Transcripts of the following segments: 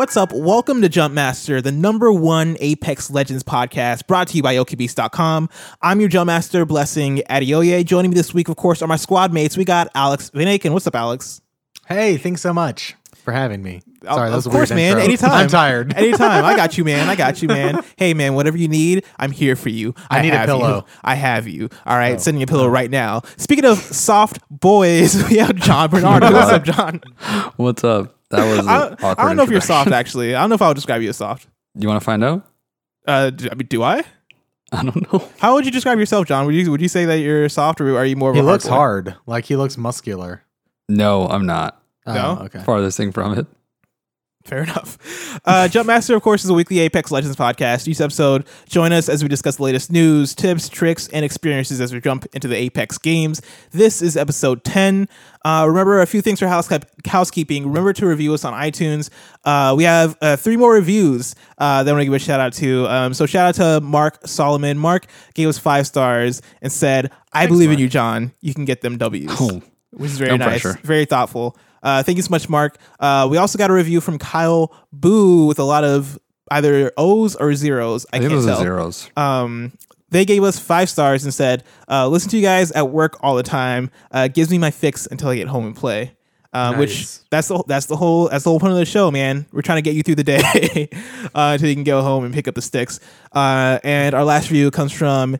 Yo, what's up? Welcome to Jumpmaster, the number one Apex Legends podcast brought to you by OKBeast.com. I'm your Jumpmaster, Blessing Adeoye. Joining me this week, of course, are my squad mates. We got Alex Van Aken. What's up, Alex? Hey, thanks so much for having me. Sorry, that of was a course, weird man. intro. Anytime. I'm tired. Anytime. I got you, man. I got you, man. Hey, man, whatever you need, I'm here for you. I need a pillow. You. I have you. All right, oh, sending you a pillow oh. right now. Speaking of soft boys, we have John Bernardo. What's up, John? What's up? That was. I, awkward I don't know if you're soft, actually. I don't know if I would describe you as soft. You want to find out? Uh, do, I mean, do I? I don't know. How would you describe yourself, John? Would you would you say that you're soft, or are you more of He a looks hard. Like he looks muscular. No, I'm not. No? Oh, okay. Farthest thing from it. Fair enough. Uh, Jumpmaster, of course, is a weekly Apex Legends podcast. Each episode, join us as we discuss the latest news, tips, tricks, and experiences as we jump into the Apex games. This is episode 10. Uh, remember, a few things for house- housekeeping. Remember to review us on iTunes. Uh, we have uh, three more reviews uh, that I want to give a shout out to. Um, so, shout out to Mark Solomon. Mark gave us five stars and said, I believe in you, John. You can get them W's Oh, which is very No nice, pressure. very thoughtful. Uh, thank you so much, Mark. Uh, we also got a review from Kyle Boo with a lot of either O's or zeros. I, I think can't tell. zeros. Um, they gave us five stars and said, uh, "Listen to you guys at work all the time. Uh, gives me my fix until I get home and play." Uh, Which that's the that's the whole that's the whole point of the show, man. We're trying to get you through the day uh, until you can go home and pick up the sticks. Uh, and our last review comes from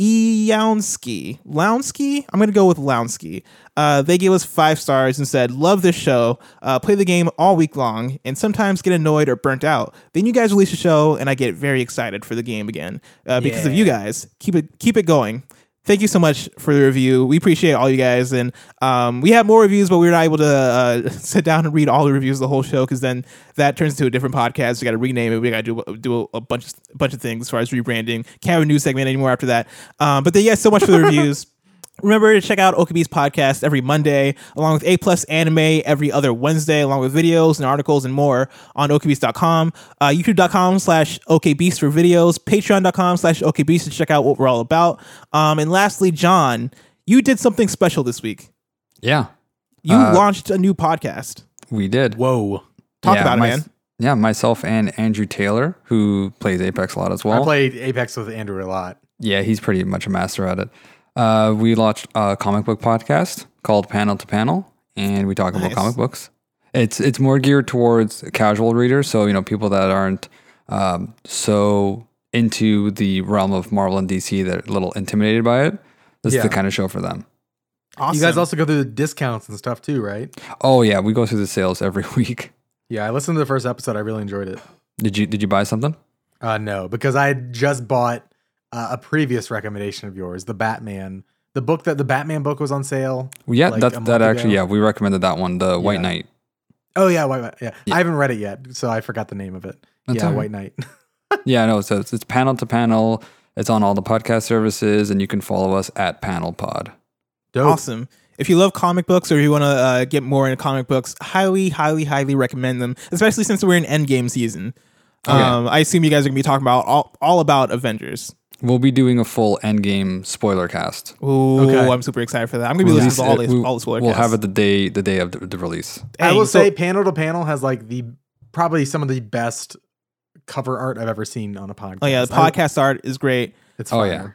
Eownsky. Lownsky? I'm going to go with Lownsky. Uh, they gave us five stars and said, Love this show. Uh, play the game all week long and sometimes get annoyed or burnt out. Then you guys release a show and I get very excited for the game again uh, because of you guys. Keep it keep it going. Thank you so much for the review. We appreciate all you guys, and um, we have more reviews, but we were not able to uh, sit down and read all the reviews of the whole show because then that turns into a different podcast. We got to rename it. We got to do do a, bunch of bunch of things as far as rebranding. Can't have a news segment anymore after that. Um, but then, yeah, so much for the reviews. Remember to check out OKB's podcast every Monday, along with A Plus Anime every other Wednesday, along with videos and articles and more on OKBeast.com, uh, YouTube.com slash OKBeast for videos, Patreon.com slash OKBeast to check out what we're all about. Um, and lastly, John, you did something special this week. Yeah, You Uh, launched a new podcast. we did. Whoa. Talk Yeah, about it, my- man. Yeah, myself and Andrew Taylor, who plays Apex a lot as well. I played Apex with Andrew a lot. yeah, he's pretty much a master at it. Uh, we launched a comic book podcast called Panel to Panel, and we talk Nice. about comic books. It's it's more geared towards casual readers, so you know people that aren't um, so into the realm of Marvel and DC that are a little intimidated by it. This is the kind of show for them. Awesome. You guys also go through the discounts and stuff too, right? Oh yeah, we go through the sales every week. Yeah, I listened to the first episode. I really enjoyed it. Did you did you buy something? Uh, no, because I just bought uh, a previous recommendation of yours, the Batman, the book that the Batman book was on sale. Well, yeah, Like that that actually ago? yeah, we recommended that one, the White Knight. Oh yeah, White Yeah. Yeah. I haven't read it yet, so I forgot the name of it. That's yeah, all right. White Knight. Yeah, no, so it's, it's panel to panel. It's on all the podcast services, and you can follow us at Panel Pod. Dope. Awesome. If you love comic books or you want to uh, get more into comic books, highly, highly, highly recommend them, especially since we're in Endgame season. Um, I assume you guys are going to be talking about all, all about Avengers. We'll be doing a full Endgame spoiler cast. Ooh, Okay. I'm super excited for that. I'm going to be We'll listening to all, release the, it- all the spoiler We'll casts. have it the day the day of the, the release. I will so- say, panel to panel has like the probably some of the best cover art I've ever seen on a podcast. Oh yeah, the I- podcast art is great. it's Oh, yeah.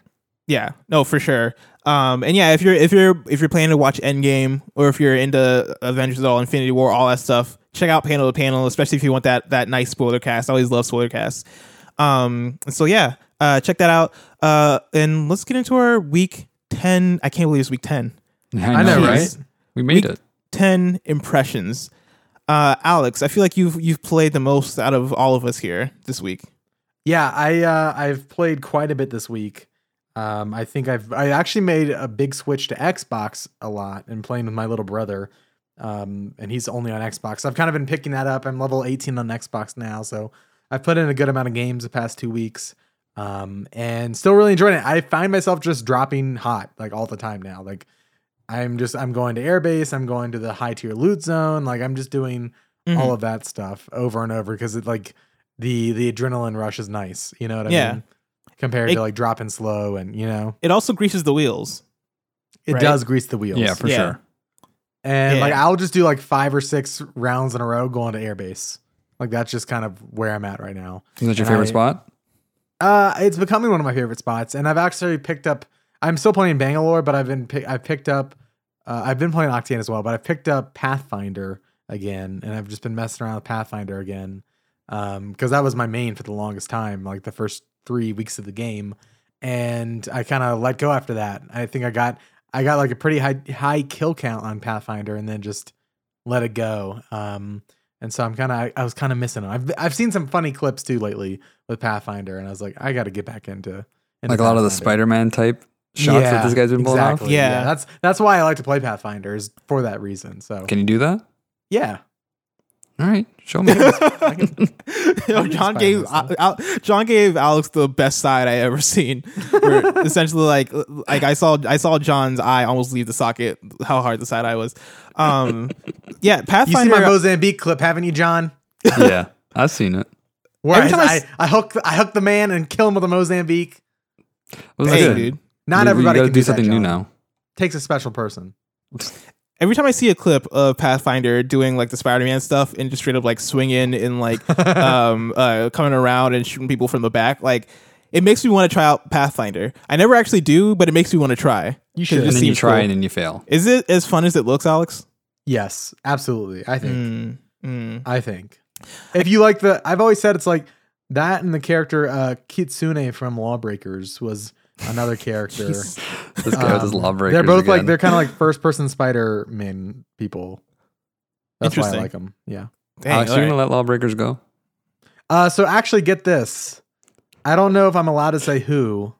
Yeah, no, for sure. Um, and yeah, if you're if you're if you're planning to watch Endgame or if you're into Avengers at all, Infinity War, all that stuff, check out Panel to Panel, especially if you want that that nice spoiler cast. I always love spoiler casts. Um, so yeah, uh, check that out. Uh, and let's get into our week ten. I can't believe it's week ten. I know, Jeez. right? We made We- it. 10 impressions. Uh, Alex, I feel like you've you've played the most out of all of us here this week. Yeah, I uh, I've played quite a bit this week. Um, I think I've I actually made a big switch to Xbox a lot and playing with my little brother. Um, and he's only on Xbox. I've kind of been picking that up. I'm level 18 on Xbox now, so I've put in a good amount of games the past two weeks. Um, and still really enjoying it. I find myself just dropping hot like all the time now. Like I'm just I'm going to airbase, I'm going to the high tier loot zone, like I'm just doing Mhm. all of that stuff over and over because it like the the adrenaline rush is nice. You know what I Yeah. mean? Compared It- to like dropping slow and you know It also greases the wheels. it Right. does grease the wheels. Yeah, for Yeah. sure. and like I'll just do like five or six rounds in a row going to airbase. Like that's just kind of where I'm at right now. Is that your And favorite I- spot? Uh, it's becoming one of my favorite spots, and I've actually picked up. I'm still playing Bangalore, but I've been I've picked up. Uh, I've been playing Octane as well, but I've picked up Pathfinder again, and I've just been messing around with Pathfinder again, um, because that was my main for the longest time, like the first three weeks of the game, and I kind of let go after that. I think I got I got like a pretty high high kill count on Pathfinder, and then just let it go. Um, and so I'm kind of I was kind of missing them. I've I've seen some funny clips too lately with Pathfinder, and I was like, I got to get back into, into Like a lot of the Spider-Man type shots that this guy's been pulling exactly. off. Yeah. that's that's why I like to play Pathfinder is for that reason. So Can you do that? yeah, All right, show me. Yo, John gave. Al- Al- John gave Alex the best side I ever seen. Where essentially, like, like I saw I saw John's eye almost leave the socket. How hard the side eye was. Um, yeah, you see my Mozambique clip, haven't you, John? yeah, I've seen it. Where Every I, time I I, s- I hook I hook the man and kill him with a Mozambique. Hey, good. dude. Not We- we everybody gotta can do that, something new John. now. Takes a special person. Every time I see a clip of Pathfinder doing like the Spider-Man stuff and just straight up like swinging and like um uh coming around and shooting people from the back, like it makes me want to try out Pathfinder. I never actually do, but it makes me want to try. You 'Cause should. it And then you try cool. and then you fail. Is it as fun as it looks, Alex? Yes, absolutely. I think. Mm, mm. I think. If you like the, I've always said it's like that and the character uh, Kitsune from Lawbreakers was another character. This guy with his Um, lawbreakers. They're both like they're kind of like first person Spider Man people. That's why I like them. Yeah. Dang, Alex, you alright. gonna let lawbreakers go? Uh, so actually, get this. I don't know if I'm allowed to say who,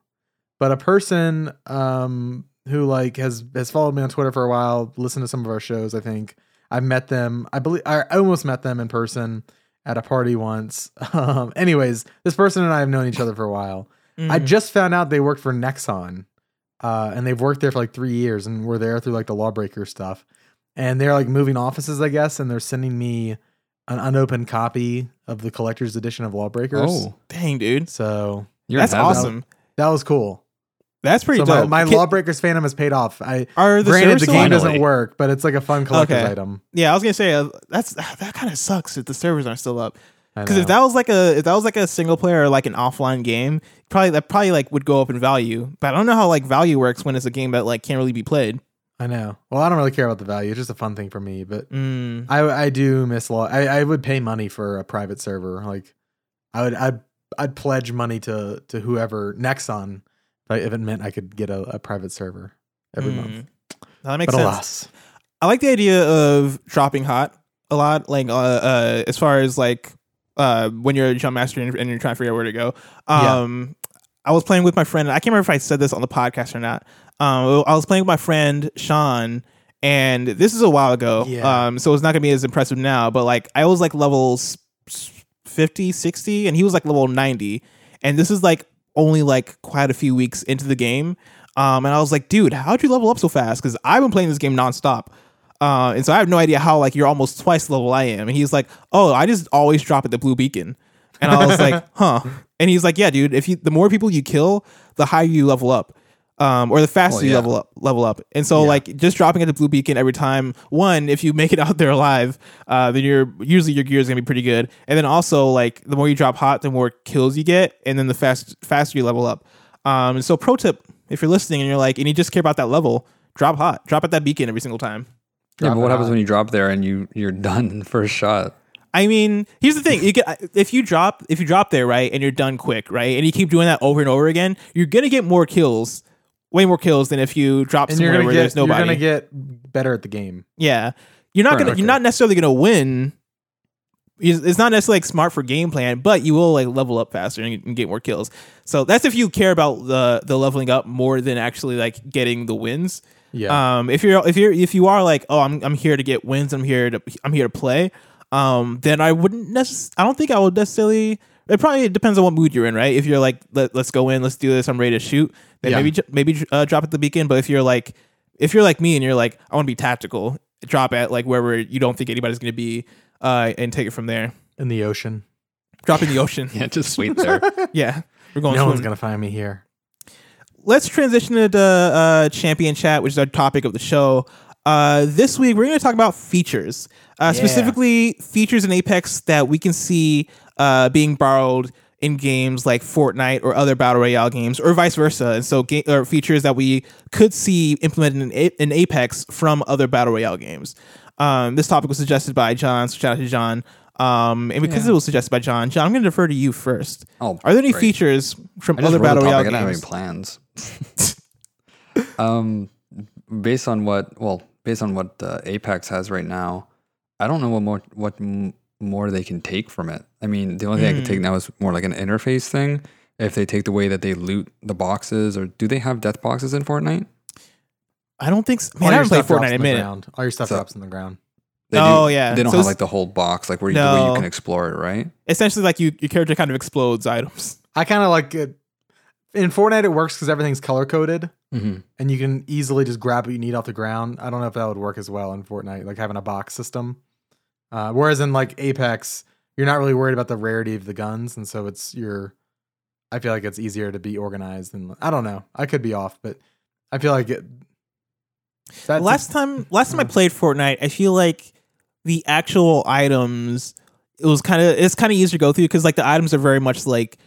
but a person um who like has has followed me on Twitter for a while, listened to some of our shows. I think I've met them. I believe I almost met them in person at a party once. Um, anyways, this person and I have known each other for a while. I Mm. just found out they worked for Nexon, uh, and they've worked there for like three years, and were there through like the Lawbreaker stuff. And they're like moving offices, I guess, and they're sending me an unopened copy of the collector's edition of Lawbreakers. Oh, Dang, dude. so you're That's in heaven. awesome. that was cool. That's pretty so my, dope. my Can- Lawbreakers fandom has paid off. I are the granted the game on? doesn't work, but it's like a fun collector's Okay. item. Yeah, I was gonna say uh, that's that kind of sucks if the servers aren't still up. Because if that was like a if that was like a single player or like an offline game, probably that probably like would go up in value. But I don't know how like value works when it's a game that like can't really be played. I know. Well, I don't really care about the value. It's just a fun thing for me, but Mm. I I do miss law. I, I would pay money for a private server. Like I would I'd I'd pledge money to to whoever Nexon if, if it meant I could get a, a private server every Mm. month. That makes But sense. alas, I like the idea of dropping hot a lot. Like uh, uh as far as like uh when you're a jump master and and you're trying to figure out where to go. Yeah. Um I was playing with my friend. I can't remember if I said this on the podcast or not. Um I was playing with my friend Sean and this is a while ago. Yeah. Um so it's not going to be as impressive now, but like I was like level s- s- 50, 60 and he was like level 90 and this is like only like quite a few weeks into the game. Um, and I was like, dude, how'd you level up so fast? Because I've been playing this game nonstop. Uh, and so I have no idea how like you're almost twice the level I am. And he's like, oh, I just always drop at the blue beacon. And I was like, huh. And he's like, yeah, dude, if you the more people you kill, the higher you level up. Um, or the faster Well, you level up level up. And so Yeah. like just dropping at the blue beacon every time, one, if you make it out there alive, uh, then you're usually your gear is gonna be pretty good. And then also like the more you drop hot, the more kills you get, and then the fast faster you level up. Um, and so pro tip, if you're listening and you're like, and you just care about that level, drop hot, drop at that beacon every single time. Yeah, but what happens hot. when uh, you drop there and you you're done in the first shot? I mean, here's the thing: you get if you drop if you drop there right and you're done quick right, and you keep doing that over and over again, you're gonna get more kills, way more kills than if you drop and somewhere where get there's nobody. you're gonna get better at the game. yeah, you're not gonna enough. you're not necessarily gonna win. It's it's not necessarily like smart for game plan, but you will like level up faster and, and get more kills. So that's if you care about the the leveling up more than actually like getting the wins. Yeah. Um, if you're if you're if you are like, oh, I'm I'm here to get wins. I'm here to I'm here to play. Um, then I wouldn't necess- I don't think I would necessarily. It probably depends on what mood you're in, right? If you're like, Let, let's go in, let's do this. I'm ready to shoot. Then Yeah. maybe maybe uh, drop at the beacon. But if you're like, if you're like me and you're like, I want to be tactical, drop at like wherever you don't think anybody's gonna be, uh, and take it from there. in the ocean. Drop in the ocean. Yeah, just wait there. yeah, we're going. no one's gonna find me here. Let's transition into uh, champion chat, which is our topic of the show. Uh, this week we're going to talk about features, uh, Yeah. specifically features in Apex that we can see uh, being borrowed in games like Fortnite or other battle royale games, or vice versa. And so, ga- or features that we could see implemented in, A- in Apex from other battle royale games. Um, this topic was suggested by John, so shout out to John. Um, and because Yeah. it was suggested by John, John, I'm going to defer to you first. Oh, Are there any great. features from other battle royale topic. I don't have games? any plans. um, based on what, well, based on what uh, Apex has right now, I don't know what more what m- more they can take from it. I mean, the only thing I can take now is more like an interface thing. If they take the way that they loot the boxes, or do they have death boxes in Fortnite? I don't think so. Man, I your haven't played Fortnite in a minute. ground. All your stuff So- drops on the ground. They Oh, do, yeah. they don't So have like the whole box, like where you, the way you can explore it, right? Essentially, like you, your character kind of explodes items. I kind of like it. In Fortnite, it works because everything's color coded Mm-hmm. and you can easily just grab what you need off the ground. I don't know if that would work as well in Fortnite, like having a box system. Uh, whereas in like Apex, you're not really worried about the rarity of the guns, and so it's your. I feel like it's easier to be organized, and I don't know. I could be off, but I feel like it. That's last time, last time I uh. played Fortnite, I feel like the actual items it was kind of it's kind of easier to go through because like the items are very much like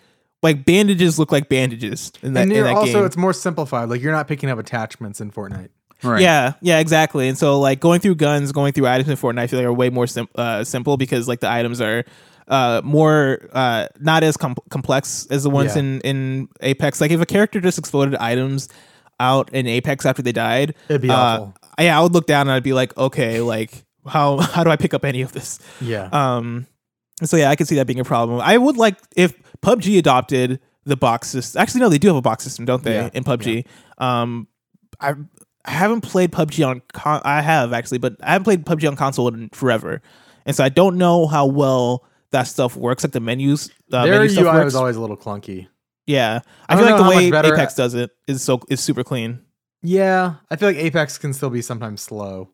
like bandages look like bandages in that, and in that also game. it's more simplified. Like you're not picking up attachments in Fortnite. Right. Yeah, yeah, exactly. And so like going through guns, going through items in Fortnite, I feel like are way more sim- uh, simple because like the items are uh, more uh, not as com- complex as the ones Yeah. in in Apex. Like if a character just exploded items out in Apex after they died, It'd be uh, awful. Yeah, I would look down and I'd be like, okay, like how how do I pick up any of this? Yeah. Um, so yeah, I could see that being a problem. I would like if PUBG adopted the box system. Actually, no, they do have a box system, don't they? Yeah, In PUBG, um, I I haven't played PUBG on. Con- I have actually, but I haven't played PUBG on console in forever, and so I don't know how well that stuff works. Like the menus, uh, Their menu UI works. was always a little clunky. yeah, I, I feel like the way Apex does it is so is super clean. Yeah, I feel like Apex can still be sometimes slow.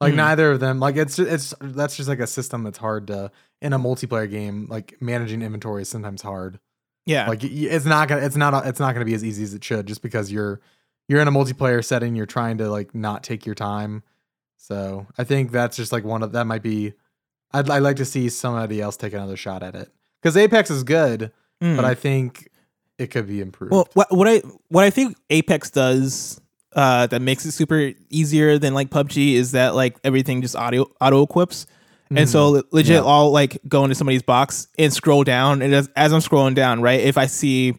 Like Mhm. neither of them. Like it's it's that's just like a system that's hard to in a multiplayer game. Like managing inventory is sometimes hard. Yeah, Like it's not gonna it's not it's not gonna be as easy as it should just because you're you're in a multiplayer setting. You're trying to like not take your time. So I think that's just like one of that might be. I'd I'd like to see somebody else take another shot at it because Apex is good, Mm. but I think it could be improved. Well, what what I what I think Apex does uh, that makes it super easier than like PUBG is that like everything just auto auto equips, and so legit Mm-hmm. Yeah. I'll like go into somebody's box and scroll down, and as, as I'm scrolling down, right, if I see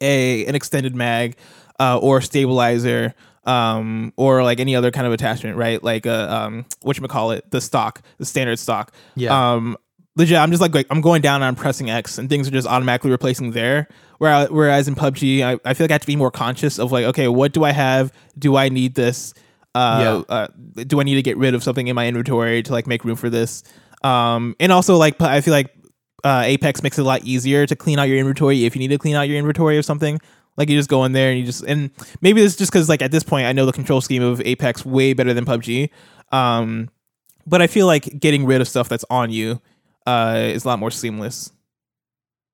a an extended mag uh, or stabilizer. Um, or like any other kind of attachment, right? Like a um, what you call it, the stock, the standard stock. yeah, Um, legit, I'm just like, like I'm going down and I'm pressing X, and things are just automatically replacing there. Whereas, in PUBG, I, I feel like I have to be more conscious of like, okay, what do I have? Do I need this? Uh, uh, do I need to get rid of something in my inventory to like make room for this? Um, and also like I feel like uh, Apex makes it a lot easier to clean out your inventory if you need to clean out your inventory or something. Like you just go in there and you just and maybe it's just because like at this point I know the control scheme of Apex way better than PUBG. Um, but I feel like getting rid of stuff that's on you uh, is a lot more seamless.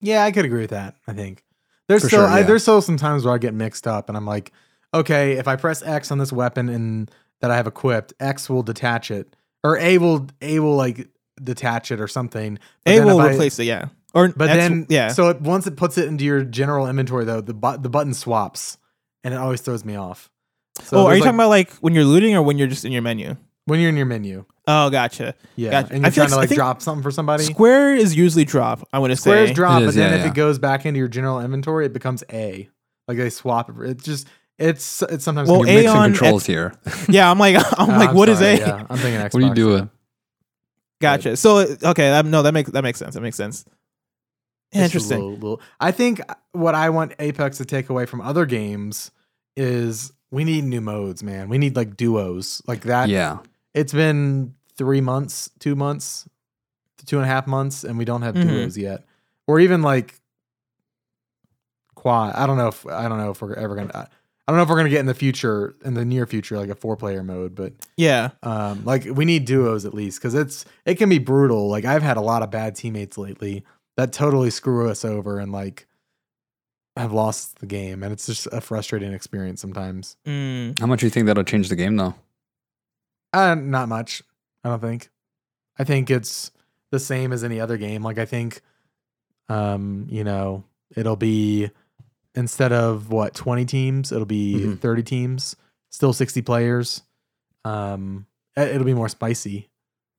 Yeah, I could agree with that. I think there's For still sure, I, yeah. there's still some times where I get mixed up, and I'm like, okay, if I press X on this weapon and that I have equipped, X will detach it, or A will A will like detach it or something. But A will I- replace it, yeah. Or But X- then, yeah. So it, once it puts it into your general inventory, though, the bu- the button swaps, and it always throws me off. So oh, are you like, talking about like when you're looting or when you're just in your menu? when you're in your menu? Oh, gotcha. Yeah, Gotcha. and I you're feel trying to like- I like drop something for somebody. Square is usually drop. I want to say. Squares drop, It but is, then yeah, if yeah. it goes back into your general inventory, it becomes A. Like they swap it. It's just it's it's sometimes Well, You're A mixing on controls here. Yeah, I'm like, I'm Oh, like, what is sorry, A? Yeah, I'm thinking Xbox. What are you doing? Gotcha. So okay, that, no, that makes that makes sense. That makes sense. It's a Interesting. little- little- I think what I want Apex to take away from other games is we need new modes, man. We need like duos like that. yeah. It's been three months, two months, two and a half months, and we don't have Mhm. duos yet, or even like quad. I don't know if I don't know if we're ever gonna. I don't know if we're gonna get in the future, in the near future, like a four player mode, but Yeah. um, like we need duos at least because it's it can be brutal. Like I've had a lot of bad teammates lately that totally screw us over and like have lost the game, and it's just a frustrating experience sometimes. Mm. How much do you think that'll change the game though? Uh, not much. I don't think. I think it's the same as any other game. Like I think, um, you know, it'll be instead of what twenty teams, it'll be Mhm. thirty teams. Still sixty players. Um, it- it'll be more spicy,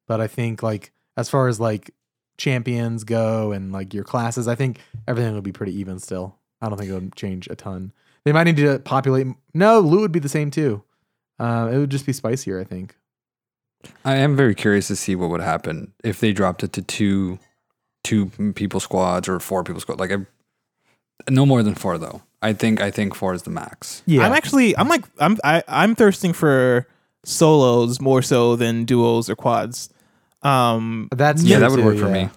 but I think like as far as like champions go and like your classes, I think everything will be pretty even still. I don't think it'll change a ton. They might need to populate. No, loot would be the same too. Uh, it would just be spicier, I think. I am very curious to see what would happen if they dropped it to two, two people squads or four people squad. Like, I, no more than four though. I think I think four is the max. Yeah, I'm actually I'm like I'm I, I'm thirsting for solos more so than duos or quads. Um that's Yeah, that would too, work for me.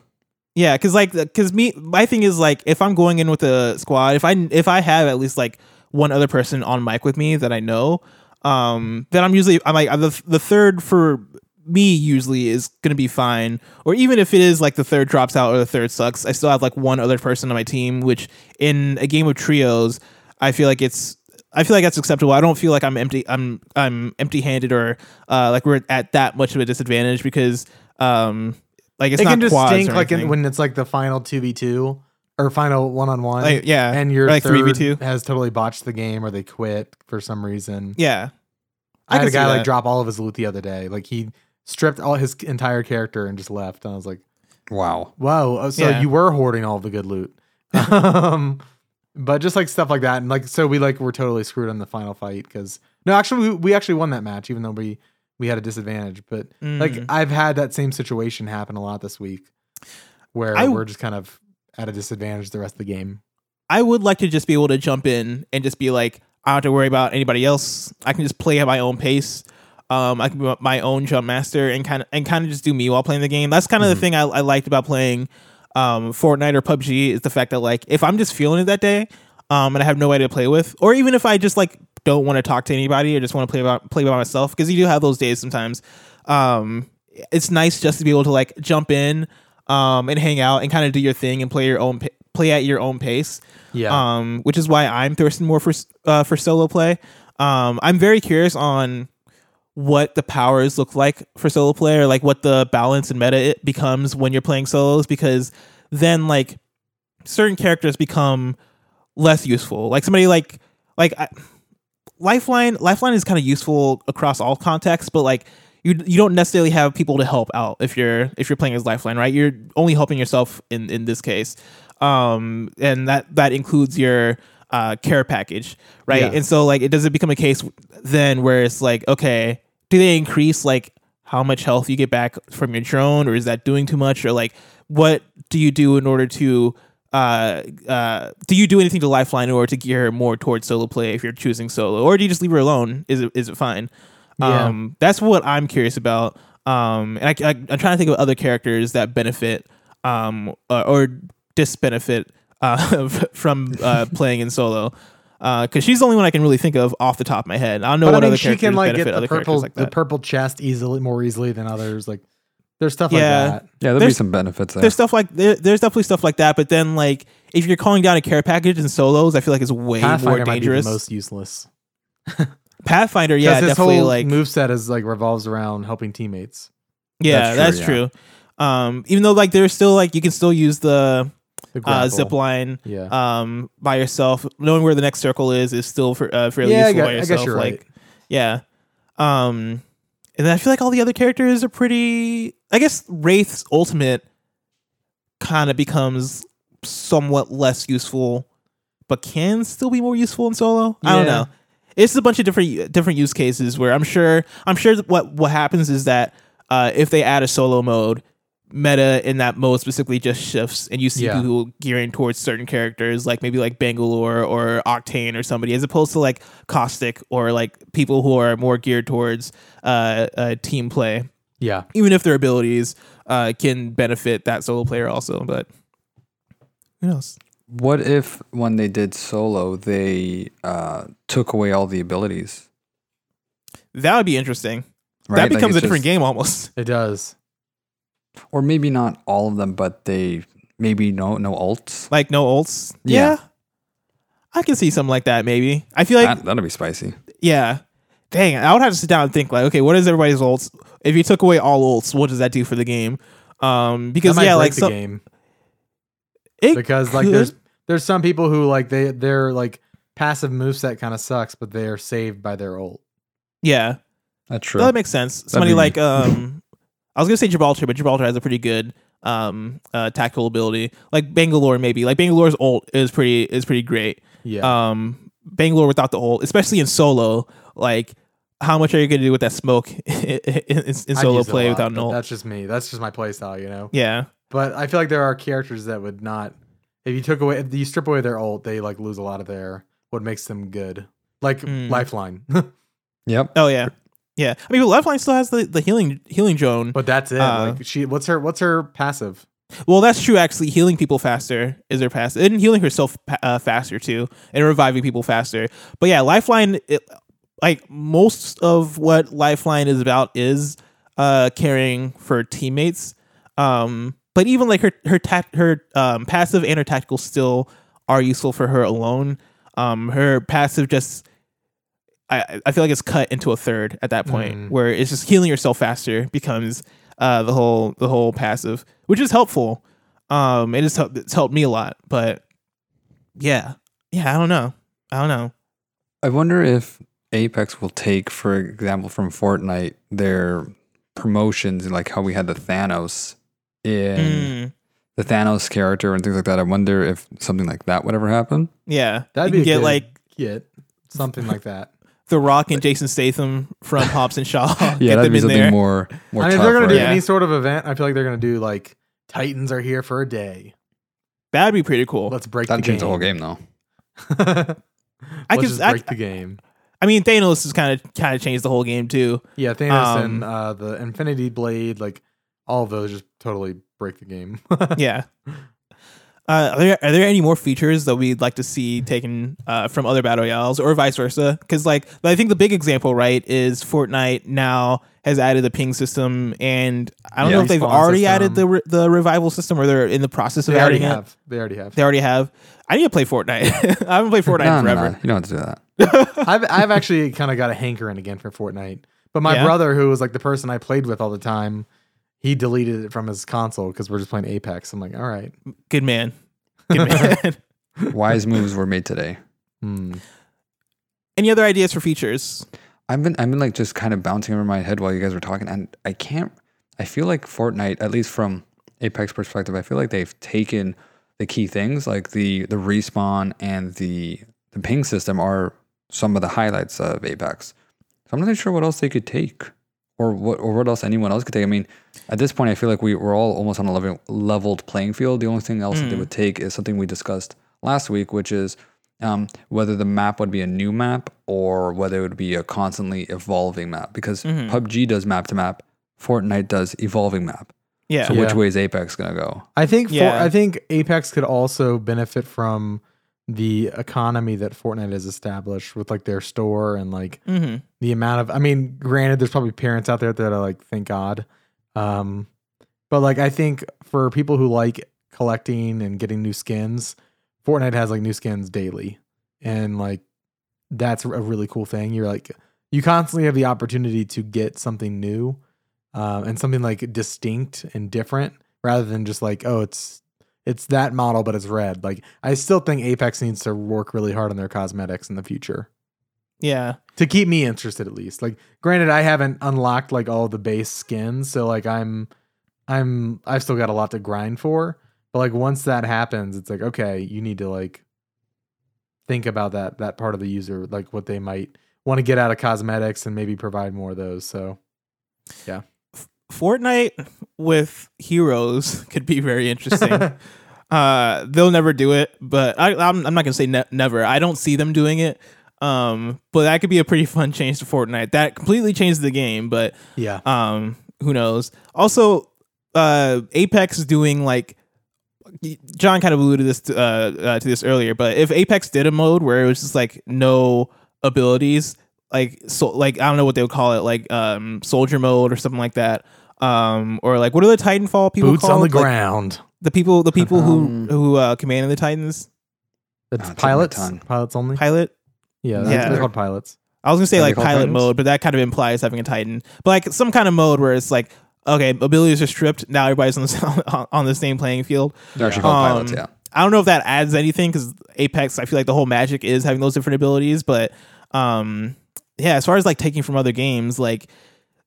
yeah, cuz like cuz me my thing is like if I'm going in with a squad, if I if I have at least like one other person on mic with me that I know, um then I'm usually I'm like the the third for me usually is going to be fine or even if it is like the third drops out or the third sucks, I still have like one other person on my team which in a game of trios, I feel like it's I feel like that's acceptable. I don't feel like I'm empty. I'm I'm empty handed or uh, like we're at that much of a disadvantage because um like it's it not can just stink like in, when it's like the final two v two or final one on one. Yeah, and your like third 3v2. has totally botched the game or they quit for some reason. yeah. I, had a guy like drop all of his loot the other day. Like he stripped all his entire character and just left. And I was like, Wow. Whoa! oh, So Yeah. you were hoarding all the good loot, um, but just like stuff like that, and like so we like were totally screwed on the final fight because no, actually we, we actually won that match even though we we had a disadvantage. But like Mm. I've had that same situation happen a lot this week, where I- we're just kind of at a disadvantage the rest of the game. I would like to just be able to jump in and just be like, I don't have to worry about anybody else. I can just play at my own pace. Um, I can be my own jump master and kind of and kind of just do me while playing the game. That's kind of the thing I, I liked about playing um, Fortnite or PUBG is the fact that like if I'm just feeling it that day, um, and I have nobody to play with, or even if I just like don't want to talk to anybody or just want to play about play by myself, because you do have those days sometimes. Um, it's nice just to be able to like jump in, um, and hang out and kind of do your thing and play your own play at your own pace Yeah, um, which is why I'm thirsting more for uh, for solo play. Um, I'm very curious on what the powers look like for solo player, like what the balance and meta it becomes when you're playing solos, because then like certain characters become less useful. Like somebody like like I, Lifeline. Lifeline is kind of useful across all contexts, but like you you don't necessarily have people to help out if you're if you're playing as Lifeline, right? You're only helping yourself in in this case, um, and that that includes your uh, care package, right? Yeah. And so like it does it become a case then where it's like okay, do they increase like how much health you get back from your drone, or is that doing too much, or like what do you do in order to uh, uh, do you do anything to Lifeline in order to gear her more towards solo play if you're choosing solo, or do you just leave her alone? Is it is it fine? Yeah. Um, that's what I'm curious about. Um, and I, I, I'm trying to think of other characters that benefit um, uh, or disbenefit uh, from uh, playing in solo. Because she's the only one I can really think of off the top of my head. I don't know but I what mean other she characters can like get the purple like the purple chest easily more easily than others. Like there's stuff Yeah. like that. Yeah, there'll be some benefits there. there's stuff like there, there's definitely stuff like that. But then like if you're calling down a care package in solos, I feel like it's way Pathfinder more might be the dangerous. most useless. Pathfinder, yeah, his definitely whole like move set is like revolves around helping teammates. yeah, That's that's, true, true. Um, even though like there's still like you can still use the The uh, zip line Yeah. um by yourself. Knowing where the next circle is is still for, uh, fairly yeah, I useful guess, by I yourself. guess you're like right. yeah, um, and then I feel like all the other characters are pretty. I guess Wraith's ultimate kind of becomes somewhat less useful, but can still be more useful in solo. I don't know. It's a bunch of different different use cases where I'm sure I'm sure what what happens is that uh, if they add a solo mode, meta in that mode specifically just shifts, and you see Yeah. people gearing towards certain characters, like maybe like Bangalore or Octane or somebody, as opposed to like Caustic or like people who are more geared towards uh, uh, team play Yeah. even if their abilities uh, can benefit that solo player also. But who knows? What if when they did solo, they uh, took away all the abilities? That would be interesting. Right? That becomes it's a different just- game almost. It does. Or maybe not all of them, but they maybe no no ults. Like no ults. Yeah. I can see something like that maybe. I feel like that, that'd be spicy. yeah, dang, I would have to sit down and think like, okay, what is everybody's ults? If you took away all ults, what does that do for the game? Um, because that might yeah, break like the some, game it because like could. there's there's some people who like they their like passive moveset kind of sucks, but they are saved by their ult. yeah, That's true. that makes sense. Somebody be- like um, I was gonna say Gibraltar, but Gibraltar has a pretty good um uh tactical ability. Like Bangalore, maybe like Bangalore's ult is pretty is pretty great. Yeah. um Bangalore without the ult, especially in solo, like how much are you gonna do with that smoke in, in, in solo used it a play lot, without an but ult? That's just me. That's just my play style, you know. Yeah, But I feel like there are characters that would not. If you took away, if you strip away their ult, they like lose a lot of their what makes them good. Like Mm. Lifeline, yep. oh yeah, yeah. I mean, Lifeline still has the, the healing healing drone. but that's it. Uh, like she, what's her, what's her passive? Well, that's true. Actually, healing people faster is her passive, and healing herself uh, faster too, and reviving people faster. But yeah, Lifeline, it, like most of what Lifeline is about, is uh caring for teammates. Um, but even like her her tac- her um passive and her tactical still are useful for her alone. Um, her passive just. I, I feel like it's cut into a third at that point Mm. where it's just healing yourself faster becomes uh, the whole the whole passive, which is helpful. Um, it has helped it's helped me a lot, but yeah, yeah, I don't know, I don't know. I wonder if Apex will take, for example, from Fortnite, their promotions, like how we had the Thanos in Mm, the Thanos character and things like that. I wonder if something like that would ever happen. yeah, That'd you be can a get good like get something like that. The Rock and Jason Statham from Hobbs and Shaw. Yeah, get that'd them be in something there. more more I mean, if they're gonna do? Yeah. any sort of event, I feel like they're gonna do like Titans are here for a day. That'd be pretty cool. Let's break That'd the change the whole game. game though. I could- just I- break the game. I mean, Thanos has kind of kind of changed the whole game too. Yeah, Thanos Um, and uh, the Infinity Blade, like all of those, just totally break the game. yeah. Uh, are there are there any more features that we'd like to see taken uh, from other battle royales or vice versa? Because like I think the big example, right, is Fortnite now has added the ping system, and I don't Yeah. know if they've already added the re- the revival system or they're in the process of they already adding it. have. They already have. They already have. I need to play Fortnite. I haven't played Fortnite no, in no, forever. no, you don't have to do that. I've I've actually kind of got a hankering again for Fortnite. But my Yeah? brother, who was like the person I played with all the time, he deleted it from his console because we're just playing Apex. I'm like, all right. Good man. Good man. Wise moves were made today. Hmm. any other ideas for features? I've been I've been like just kind of bouncing over my head while you guys were talking, and I can't. I feel like Fortnite, at least from Apex perspective, I feel like they've taken the key things like the the respawn and the the ping system are some of the highlights of Apex. So I'm not really sure what else they could take, or what or what else anyone else could take. I mean, at this point, I feel like we we're all almost on a level, leveled playing field. The only thing else that they Mm. would take is something we discussed last week, which is um, whether the map would be a new map or whether it would be a constantly evolving map. Because Mhm. PUBG does map to map, Fortnite does evolving map. Yeah. So which way is Apex gonna go? I think for, Yeah. I think Apex could also benefit from the economy that Fortnite has established with like their store and like hmm the amount of I mean, granted there's probably parents out there that are like, thank God. Um but like I think for people who like collecting and getting new skins, Fortnite has like new skins daily. And like that's a really cool thing. You're like you constantly have the opportunity to get something new um, and something like distinct and different rather than just like, oh, it's it's that model, but it's red. Like I still think Apex needs to work really hard on their cosmetics in the future Yeah. to keep me interested at least. Like granted I haven't unlocked like all the base skins, so like I'm I'm I've still got a lot to grind for. But like once that happens, it's like okay, you need to like think about that that part of the user, like what they might want to get out of cosmetics and maybe provide more of those. So yeah. Fortnite with heroes could be very interesting. uh, they'll never do it, but I, I'm, I'm not gonna say ne- never. I don't see them doing it. Um, but that could be a pretty fun change to Fortnite. That completely changed the game, but yeah. um, who knows? Also, uh, Apex is doing like John kind of alluded this to, uh, uh, to this earlier, but if Apex did a mode where it was just like no abilities, like so, like I don't know what they would call it, like um, soldier mode or something like that, um, or like what are the Titanfall people Boots called? on the Like, ground. the people, the people who Um, who uh, commanded the Titans That's it took my pilots. tongue. Pilots only. pilot. Yeah, that's, Yeah. they're called pilots. I was gonna say Are like pilot Titans? mode, but that kind of implies having a Titan. But like some kind of mode where it's like, okay, abilities are stripped. Now everybody's on the on the same playing field. They're actually called pilots. Um, Yeah. I don't know if that adds anything because Apex, I feel like the whole magic is having those different abilities. But um, yeah, as far as like taking from other games, like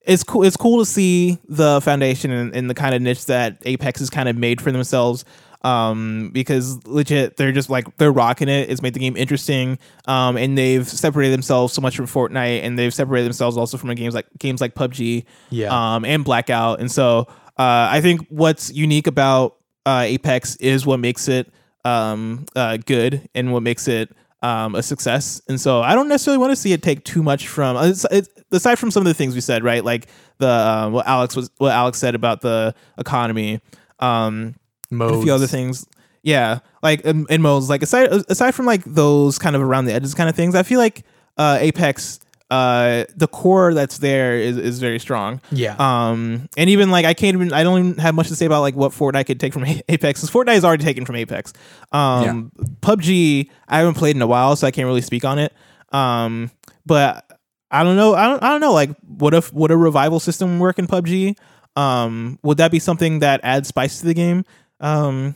it's cool. It's cool to see the foundation and, and the kind of niche that Apex has kind of made for themselves. Um, because legit, they're just like they're rocking it. It's made the game interesting. Um, and they've separated themselves so much from Fortnite, and they've separated themselves also from games like games like PUBG Yeah. um, and Blackout. And so uh, I think what's unique about uh, Apex is what makes it um, uh, good and what makes it um, a success. And so I don't necessarily want to see it take too much from it's, aside from some of the things we said, right? Like the uh, what Alex was what Alex said about the economy. Um, and a few other things. Yeah, like in, in modes, like aside aside from like those kind of around the edges kind of things, I feel like uh, Apex, uh, the core that's there is is very strong. Yeah. Um, and even like I can't even I don't even have much to say about like what Fortnite could take from Apex. Because Fortnite is already taken from Apex. Um, PUBG I haven't played in a while, so I can't really speak on it. Um, but I don't know. I don't. I don't know. Like, what if would a revival system work in PUBG? Um, would that be something that adds spice to the game? Um,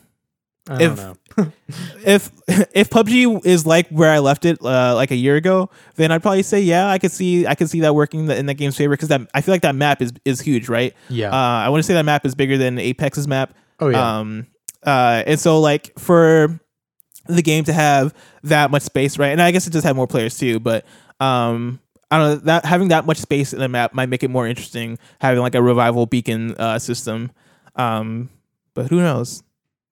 I don't if- know. if if PUBG is like where I left it uh, like a year ago, then I'd probably say yeah, I could see I could see that working in that game's favor because that I feel like that map is is huge, right? Yeah. Uh, I want to say that map is bigger than Apex's map. oh yeah. Um, uh, and so like for the game to have that much space, right? And I guess it does have more players too, but um, I don't know that having that much space in a map might make it more interesting. Having like a revival beacon uh, system, um, but who knows?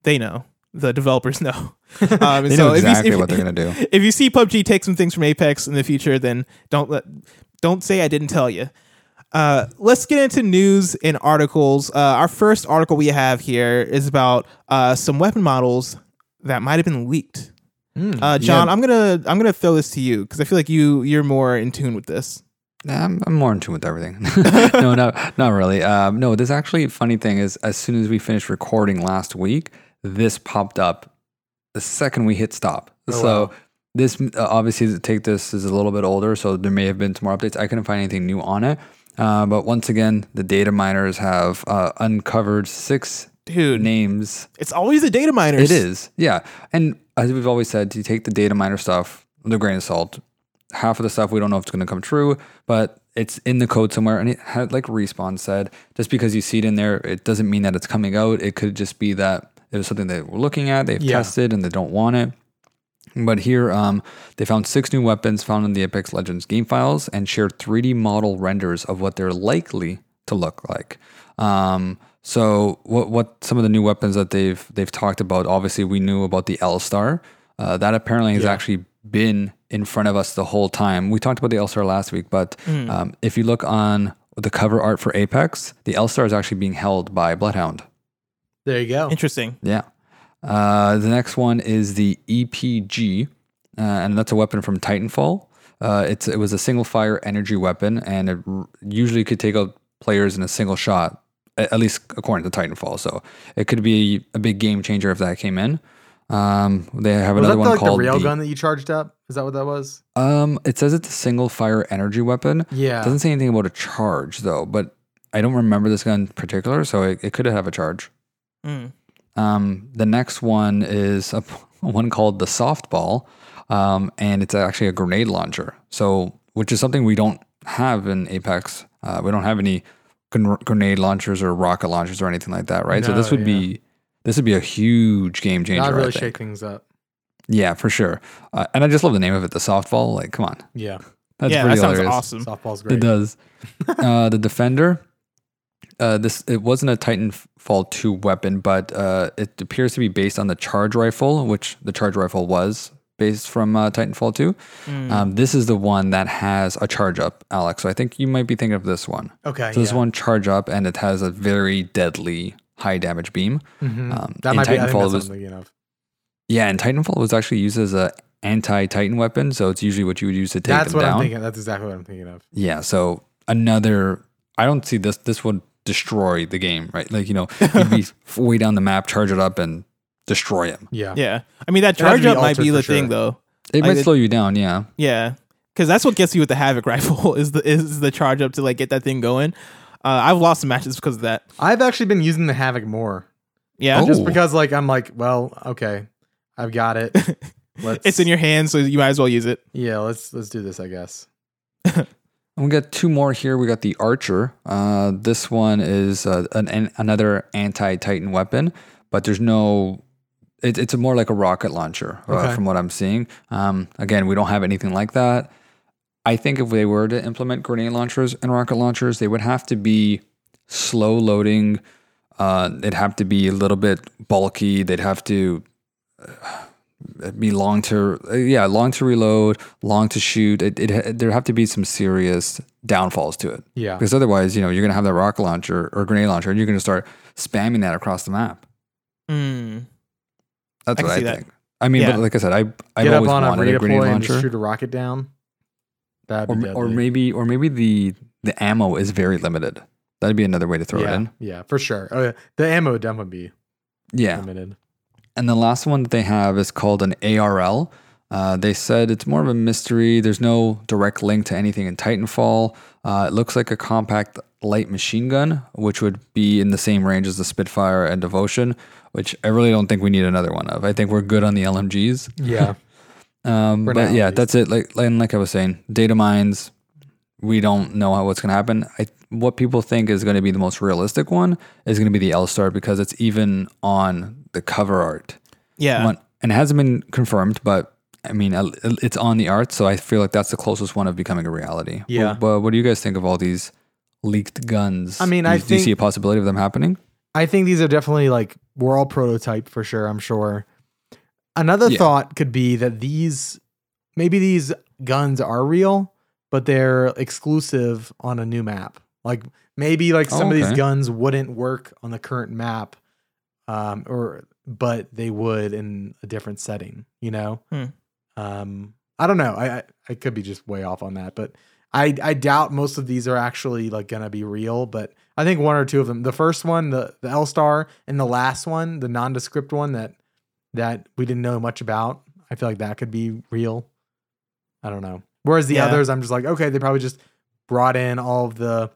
They know. The developers know. Um, They so know if you- exactly if- what they're gonna do. if you see PUBG take some things from Apex in the future, then don't let don't say I didn't tell you. Uh, let's get into news and articles. Uh, our first article we have here is about uh, some weapon models that might have been leaked. Mm. Uh, John, Yeah. I'm gonna I'm gonna throw this to you because I feel like you you're more in tune with this. I'm, I'm more in tune with everything. no, not not really. Um, no, this actually funny thing is, as soon as we finished recording last week, this popped up the second we hit stop. Oh, so wow. this uh, obviously the take this is a little bit older, so there may have been some more updates. I couldn't find anything new on it, uh, but once again, the data miners have uh, uncovered six Dude, names it's always the data miners. it is, yeah. And as we've always said, you take the data miner stuff with a grain of salt. Half of the stuff we don't know if it's going to come true, but it's in the code somewhere. And it had, like Respawn said, just because you see it in there, it doesn't mean that it's coming out. It could just be that it was something they were looking at, they've Yeah. tested, and they don't want it. But here, um, they found six new weapons found in the Apex Legends game files and shared 3D model renders of what they're likely to look like. Um, so, what what some of the new weapons that they've they've talked about? Obviously, we knew about the L Star. Uh, that apparently has Yeah. actually been in front of us the whole time. We talked about the L Star last week, but um, if you look on the cover art for Apex, the L Star is actually being held by Bloodhound. there you go. Interesting. Yeah. Uh, the next one is the EPG, uh, and that's a weapon from Titanfall. Uh, it's it was a single fire energy weapon, and it r- usually could take out players in a single shot, a- at least according to Titanfall. So it could be a big game changer if that came in. Um, they have Was another that the, one like the called rail the- gun that you charged up? Is that what that was? um, it says it's a single fire energy weapon. Yeah. It doesn't say anything about a charge though, but I don't remember this gun in particular, so it, it could have a charge. Mm. Um, the next one is a, one called the softball, um, and it's actually a grenade launcher. So, which is something we don't have in Apex. Uh, we don't have any gren- grenade launchers or rocket launchers or anything like that, right? so this No, would be this would be a huge game changer. That I really think. shake things up. Yeah, for sure. Uh, and I just love the name of it, the softball. Like, come on, Yeah. that's yeah, that pretty sounds hilarious. awesome. Softball's great. It does. uh, the defender. Uh, this it wasn't a Titanfall two weapon, but uh, it appears to be based on the charge rifle, which the charge rifle was based from uh, Titanfall two. Mm. Um, this is the one that has a charge up, Alex. So I think you might be thinking of this one. Okay. So this yeah. one charge up, and it has a very deadly high damage beam. Mhm. um, that in might be. I think Titanfall that's was- what I'm thinking of. Yeah, and Titanfall was actually used as a anti Titan weapon, so it's usually what you would use to take That's them what down. I'm thinking. That's exactly what I'm thinking of. Yeah, so another I don't see this this would destroy the game, right? Like, you know, you'd be way down the map, charge it up and destroy him. Yeah. Yeah, I mean that It has to charge up might be for the thing though. It Like might it- slow you down, yeah. Yeah, because that's what gets you with the Havoc rifle is the is the charge up to like get that thing going. Uh, I've lost some matches because of that. I've actually been using the Havoc more. Yeah, Oh. Just because like I'm like, well, okay. I've got it. Let's it's in your hands, so you might as well use it. Yeah, let's let's do this, I guess. We got two more here. We got the Archer. Uh, this one is uh, an, an another anti-Titan weapon, but there's no. It, it's more like a rocket launcher, uh, Okay. from what I'm seeing. Um, again, we don't have anything like that. I think if they were to implement grenade launchers and rocket launchers, they would have to be slow loading. Uh, they'd have to be a little bit bulky. They'd have to uh, be long to uh, yeah long to reload, long to shoot. It, it there have to be some serious downfalls to it Yeah. because otherwise, you know, you're gonna have that rocket launcher or grenade launcher, and you're gonna start spamming that across the map. Mm. That's I what I see that. think. I mean, Yeah. but like I said, I I've Get up always on a wanted a grenade redeploy and just launcher, shoot a rocket down. That'd or, or maybe or maybe the the ammo is very limited. That'd be another way to throw yeah, it in. Yeah, for sure. Oh, yeah. The ammo would definitely be Yeah. limited. And the last one that they have is called an ARL. Uh, they said it's more of a mystery. There's no direct link to anything in Titanfall. Uh, it looks like a compact light machine gun, which would be in the same range as the Spitfire and Devotion, which I really don't think we need another one of. I think we're good on the LMGs. Yeah. Um, but now, yeah, that's it. Like, and like I was saying, data mines. We don't know how what's going to happen. I, what people think is going to be the most realistic one is going to be the L Star because it's even on the cover art Yeah, and it hasn't been confirmed, but I mean, it's on the art, so I feel like that's the closest one of becoming a reality. Yeah. But, but what do you guys think of all these leaked guns? I mean, do, I do you see a possibility of them happening? I think these are definitely like we're all prototype for sure, I'm sure. Another Yeah. thought could be that these maybe these guns are real, but they're exclusive on a new map. Like maybe like some Oh, of these guns wouldn't work on the current map. Um or but they would in a different setting, you know? Hmm. Um I don't know. I, I I could be just way off on that, but I I doubt most of these are actually like gonna be real, but I think one or two of them. The first one, the the L Star, and the last one, the nondescript one that that we didn't know much about. I feel like that could be real. I don't know. Whereas the Yeah. others, I'm just like, okay, they probably just brought in all of the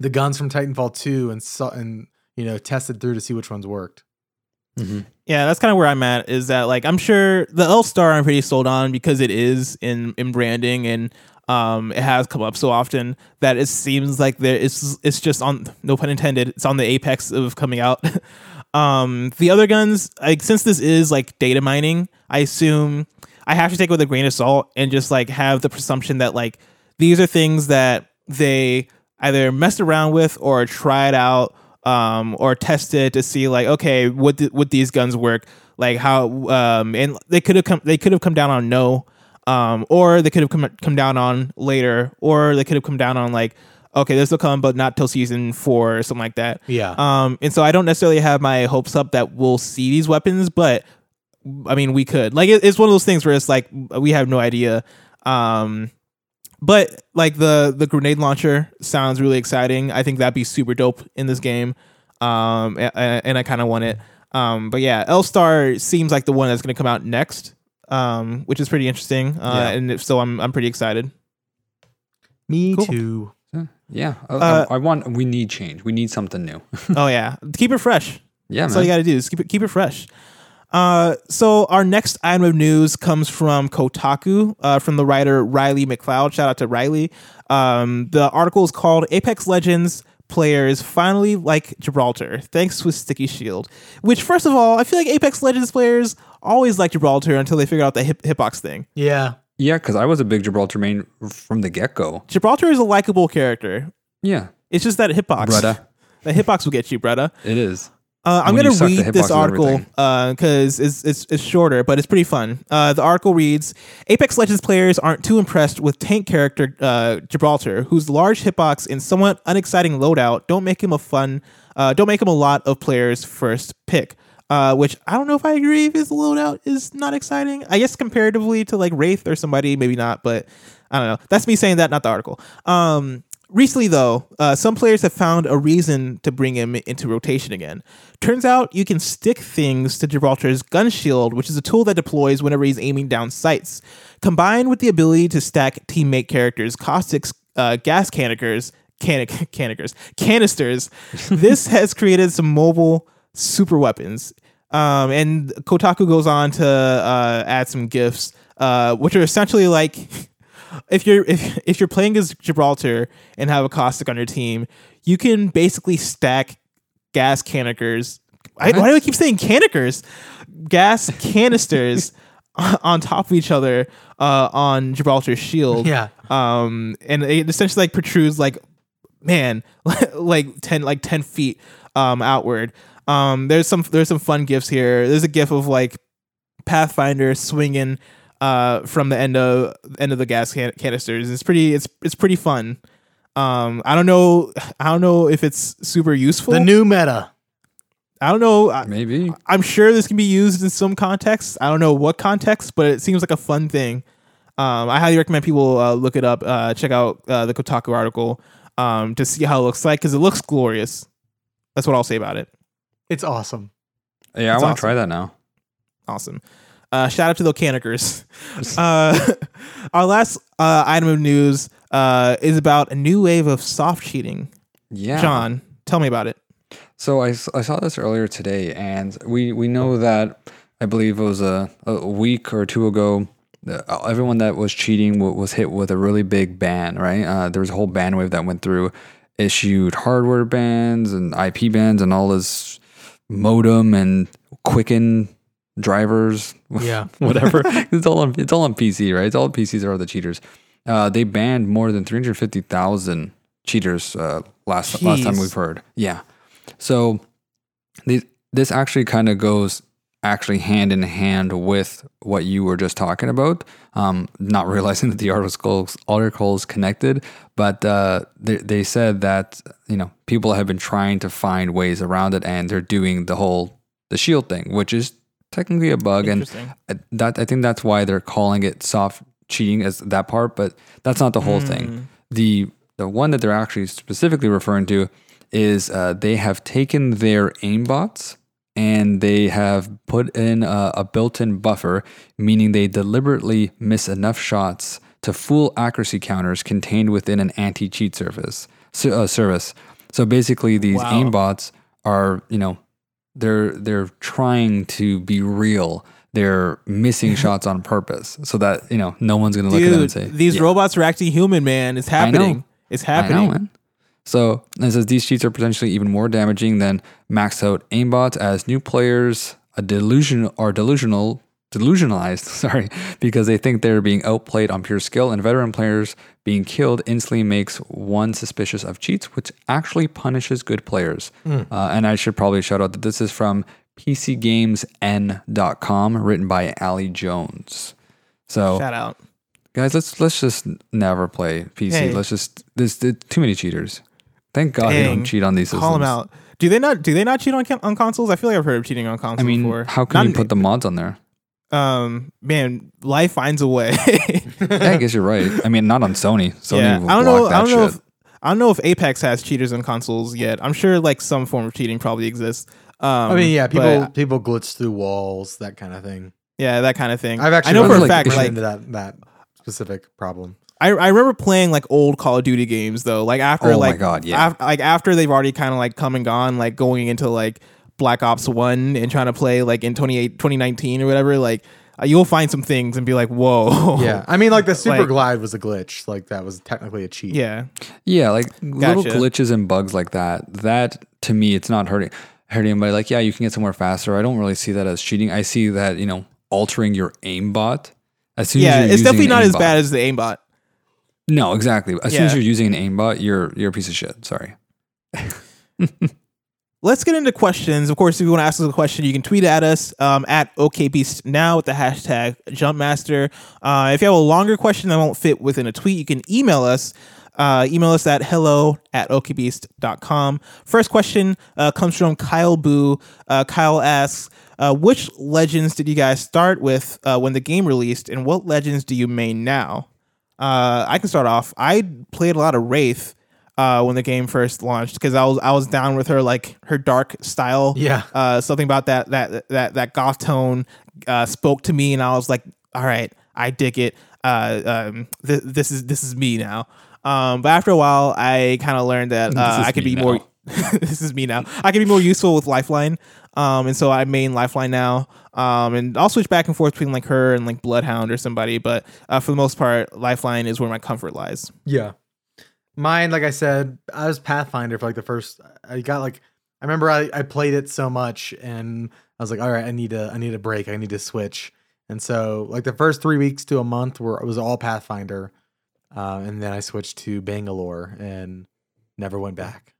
the guns from Titanfall 2 and saw and you know tested through to see which ones worked. yeah, that's kind of where I'm at. Is that like I'm sure the L Star I'm pretty sold on because it is in in branding and um it has come up so often that it seems like there it's it's just on no pun intended it's on the apex of coming out. um the other guns like since this is like data mining, I assume I have to take it with a grain of salt and just like have the presumption that like these are things that they either messed around with or tried out um, or tested to see like okay would th- would these guns work? Like how um, and they could have come they could have come down on no um, or they could have come come down on later or they could have come down on like okay this will come but not till season four or something like that Yeah. um, and so I don't necessarily have my hopes up that we'll see these weapons, but I mean, we could. Like, it, it's one of those things where it's like we have no idea. Um, but like the the grenade launcher sounds really exciting. I think that'd be super dope in this game. Um, a- a- and, I kind of want it. Um, but yeah, L Star seems like the one that's going to come out next. Um, which is pretty interesting. Uh, Yeah. and if so, I'm I'm pretty excited. Me cool. too. So, yeah, I, Uh, I, I want. We need change. We need something new. oh yeah, keep it fresh. yeah, That's all you got to do is keep it keep it fresh. Uh, so our next item of news comes from Kotaku, uh, from the writer Riley MacLeod. Shout out to Riley. Um, the article is called "Apex Legends Players Finally Like Gibraltar, Thanks to a Sticky Shield." Which, first of all, I feel like Apex Legends players always like Gibraltar until they figure out the hip- hitbox thing. Yeah. Yeah, because I was a big Gibraltar main from the get go. Gibraltar is a likable character. Yeah, It's just that hitbox. Bretta, The hitbox will get you, Bretta. it is. Uh, I'm suck the read this article because it's, it's it's shorter, but it's pretty fun. Uh, the article reads: Apex Legends players aren't too impressed with tank character uh, Gibraltar, whose large hitbox and somewhat unexciting loadout don't make him a fun, uh, don't make him a lot of players' first pick. Uh, which I don't know if I agree if his loadout is not exciting. I guess comparatively to like Wraith or somebody, maybe not, but I don't know. That's me saying that, not the article. Um, Recently, though, uh, some players have found a reason to bring him into rotation again. Turns out you can stick things to Gibraltar's gun shield, which is a tool that deploys whenever he's aiming down sights. Combined with the ability to stack teammate characters, caustics, uh, gas canisters, can- canisters, canisters, this has created some mobile super weapons. Um, and Kotaku goes on to uh, add some gifts, uh, which are essentially like if you're if, if you're playing as Gibraltar and have a caustic on your team, you can basically stack gas canisters. I, why do I keep saying canisters? Gas canisters on top of each other uh, on Gibraltar's shield. Yeah. Um, and it essentially like protrudes like man like 10 like 10 feet um outward um there's some there's some fun gifs here. There's a gif of like pathfinder swinging uh from the end of end of the gas can- canisters. It's pretty it's it's pretty fun. Um i don't know i don't know if it's super useful. The new meta. i don't know Maybe. i'm sure this can be used in some contexts. I don't know what context but it seems like a fun thing. Um i highly recommend people uh, look it up uh check out uh, the kotaku article um to see how it looks like because it looks glorious. That's what i'll say about it It's awesome. Yeah, I want to awesome. try that now. Awesome. Uh, shout out to the Canikers. uh, our last uh, item of news uh, is about a new wave of soft cheating. Yeah. John, tell me about it. So I, I saw this earlier today, and we, we know that I believe it was a, a week or two ago. Uh, everyone that was cheating wa- was hit with a really big ban, right? Uh, there was a whole ban wave that went through, issued hardware bans and IP bans and all this modem and Quicken drivers, Yeah. whatever. it's all on it's all on PC, right? It's all PCs are the cheaters. Uh, they banned more than three hundred fifty thousand cheaters uh, last last time we've heard. Yeah, so these, this actually kind of goes actually hand in hand with what you were just talking about. Um, not realizing that the articles articles connected, but uh, they they said that you know people have been trying to find ways around it, and they're doing the whole the shield thing, which is technically a bug, and I- that I think that's why they're calling it soft cheating as that part, but that's not the whole thing. The the one that they're actually specifically referring to is uh, they have taken their aimbots and they have put in a, a built-in buffer, meaning they deliberately miss enough shots to fool accuracy counters contained within an anti-cheat service. Uh, service. So basically, these Wow. aimbots are you know they're they're trying to be real. They're missing shots on purpose so that you know no one's gonna look at them and say these "Yeah, robots are acting human, man. It's happening. It's know, happening. man. So it says these cheats are potentially even more damaging than maxed out aimbots as new players a delusion are delusional delusionalized, sorry, because they think they're being outplayed on pure skill, and veteran players being killed instantly makes one suspicious of cheats, which actually punishes good players. Uh, and I should probably shout out that this is from PCGamesN.com, written by Ali Jones. So Shout out. guys let's let's just never play pc Hey. let's just there's, there's too many cheaters thank god they don't cheat on these systems Call them out. Do they not? Do they not cheat on on consoles? I feel like I've heard of cheating on consoles i mean before. how can Not you put the mods on there Um, man, life finds a way. yeah, i guess you're right i mean not on sony sony yeah, will I don't block know. that I don't know if I don't know if Apex has cheaters on consoles yet. I'm sure like some form of cheating probably exists. Um, I mean, yeah, people but, people glitch through walls, that kind of thing. yeah, that kind of thing. I've actually I know for run a like fact. Like into that that specific problem. I, I remember playing like old Call of Duty games though. Like after Oh my like God, yeah. af- like after they've already kind of like come and gone, like going into like Black Ops One and trying to play like in 28, 2019 or whatever. Like uh, you'll find some things and be like, whoa. Yeah, I mean, like the super Like- glide was a glitch. Like that was technically a cheat. yeah. yeah like little glitches and bugs like that that to me it's not hurting hurting anybody like yeah you can get somewhere faster i don't really see that as cheating i see that you know altering your aimbot as soon as Yeah, you're it's definitely an not as bad as the aimbot. no exactly as soon as you're using an aimbot you're you're a piece of shit sorry Let's get into questions. Of course, if you want to ask us a question, you can tweet at us um, at OKBeast now with the hashtag Jumpmaster. Uh, if you have a longer question that won't fit within a tweet, you can email us. Uh, email us at hello at okbeast.com. First question uh, comes from Kyle Boo. Uh, Kyle asks, uh, which legends did you guys start with uh, when the game released, and what legends do you main now? I can start off. I played a lot of Wraith uh, when the game first launched because I was I was down with her like her dark style. Yeah. Uh, something about that that that that goth tone uh, spoke to me, and I was like, all right, I dig it. Uh, um, th- this is this is me now. Um, but after a while, I kind of learned that uh, I could be more. this is me now. I can be more useful with Lifeline. Um, and so I main Lifeline now. Um, and I'll switch back and forth between like her and like Bloodhound or somebody. But uh, for the most part, Lifeline is where my comfort lies. Yeah. Mine, like I said, I was Pathfinder for like the first. I got like I remember I, I played it so much, and I was like, all right, I need a I need a break. I need to switch. And so like the first three weeks to a month were it was all Pathfinder, uh, and then I switched to Bangalore and never went back.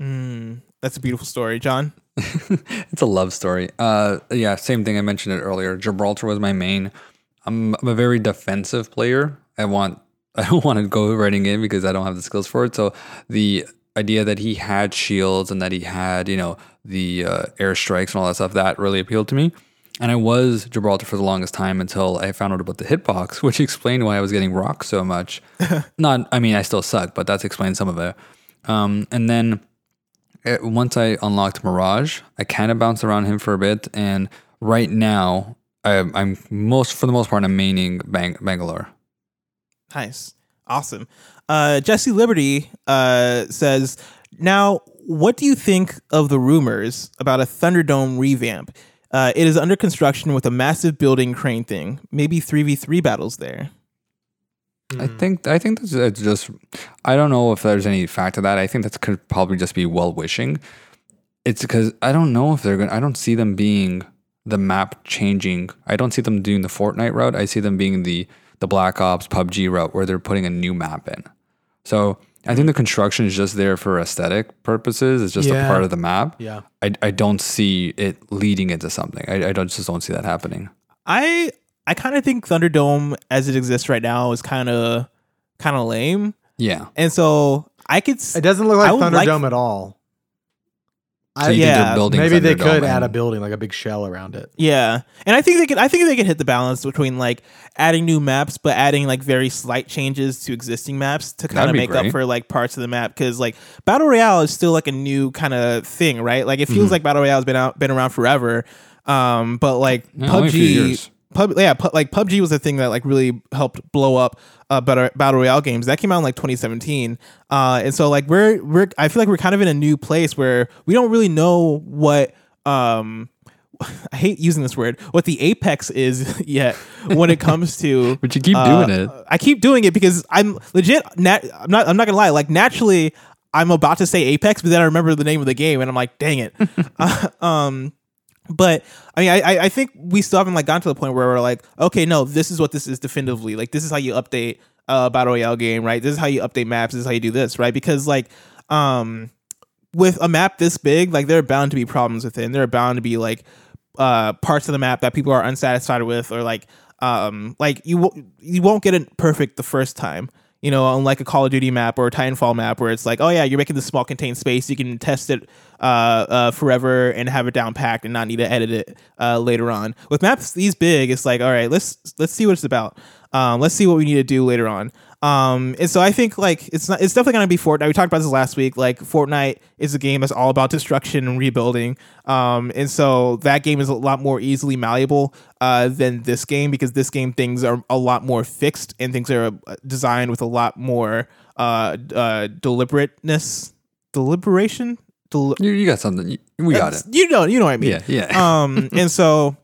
Mm, that's a beautiful story, John. it's a love story. Uh, yeah, same thing. I mentioned it earlier. Gibraltar was my main. I'm, I'm a very defensive player. I want I don't want to go running in because I don't have the skills for it. So the idea that he had shields and that he had you know the uh, airstrikes and all that stuff that really appealed to me. And I was Gibraltar for the longest time until I found out about the hitbox, which explained why I was getting rocked so much. Not, I mean, I still suck, but that's explained some of it. Um, and then uh, once I unlocked Mirage, I kind of bounced around him for a bit, and right now I, I'm most for the most part I'm maining Bang, Bangalore. Nice. Awesome. Uh, Jesse Liberty uh, says, Now, what do you think of the rumors about a Thunderdome revamp? Uh, it is under construction with a massive building crane thing. Maybe 3v3 battles there. I think I think that's it's just I don't know if there's any fact to that. I think that could probably just be well wishing. It's because I don't know if they're gonna. I don't see them being the map changing. I don't see them doing the Fortnite route. I see them being the the Black Ops PUBG route where they're putting a new map in. So I think the construction is just there for aesthetic purposes. It's just Yeah. a part of the map. Yeah. I, I don't see it leading into something. I, I don't just don't see that happening. I I kind of think Thunderdome as it exists right now is kind of kind of lame. Yeah. And so I could s- It doesn't look like would like- Thunderdome at all. So I, you think yeah, they're building maybe they Thunderdome could add a building like a big shell around it. Yeah, and I think they could. I think they could hit the balance between like adding new maps, but adding like very slight changes to existing maps to kind of be make up for like parts of the map. Because like battle royale is still like a new kind of thing, right? Like it feels Mhm. like battle royale has been out, been around forever. Um, but like Yeah, only PUBG, pub, yeah, pu- like PUBG was the thing that like really helped blow up uh, battle, battle royale games. That came out in like 2017, uh, and so like we're we're I feel like we're kind of in a new place where we don't really know what um. I hate using this word. What the apex is yet when it comes to But you keep uh, doing it. I keep doing it because I'm legit. Nat, I'm not. I'm not gonna lie. Like naturally, I'm about to say Apex, but then I remember the name of the game, and I'm like, dang it. Uh, um, but I mean, I I- think we still haven't like gotten to the point where we're like, okay, no, this is what this is definitively. Like, this is how you update a battle royale game, right? This is how you update maps. This is how you do this, right? Because like, um, with a map this big, like there are bound to be problems with it. And there are bound to be like uh parts of the map that people are unsatisfied with or like um like you w- you won't get it perfect the first time. You know, unlike a Call of Duty map or a Titanfall map where it's like, oh yeah, you're making this small contained space, you can test it uh, uh, forever and have it down packed and not need to edit it uh, later on. With maps these big, it's like, all right, let's let's see what it's about. Um, let's see what we need to do later on. Um, and so I think like it's not it's definitely gonna be Fortnite. We talked about this last week. Like Fortnite is a game that's all about destruction and rebuilding. Um, and so that game is a lot more easily malleable uh, than this game because this game things are a lot more fixed and things are uh, designed with a lot more uh, uh, deliberateness, deliberation. Del- You, you got something. We got it. You know, you know what I mean Yeah, yeah. um, and so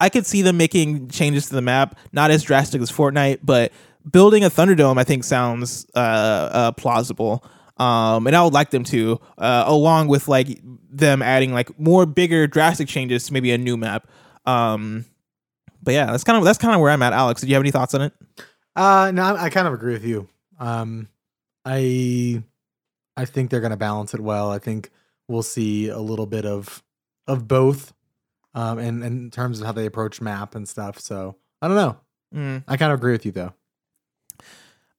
I could see them making changes to the map, not as drastic as Fortnite, but building a Thunderdome, I think sounds uh, uh, plausible. Um, and I would like them to, uh, along with like them adding like more bigger, drastic changes to maybe a new map. Um, but yeah, that's kind of that's kind of where I'm at. Alex, Do you have any thoughts on it? Uh no, I, I kind of agree with you. Um, I I think they're gonna balance it well. I think we'll see a little bit of of both, um, in in terms of how they approach map and stuff. So I don't know. Mm. I kind of agree with you though.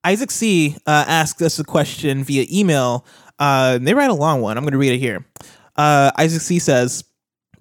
Isaac C uh, asked us a question via email. Uh, they write a long one. I'm going to read it here. Uh, Isaac C says,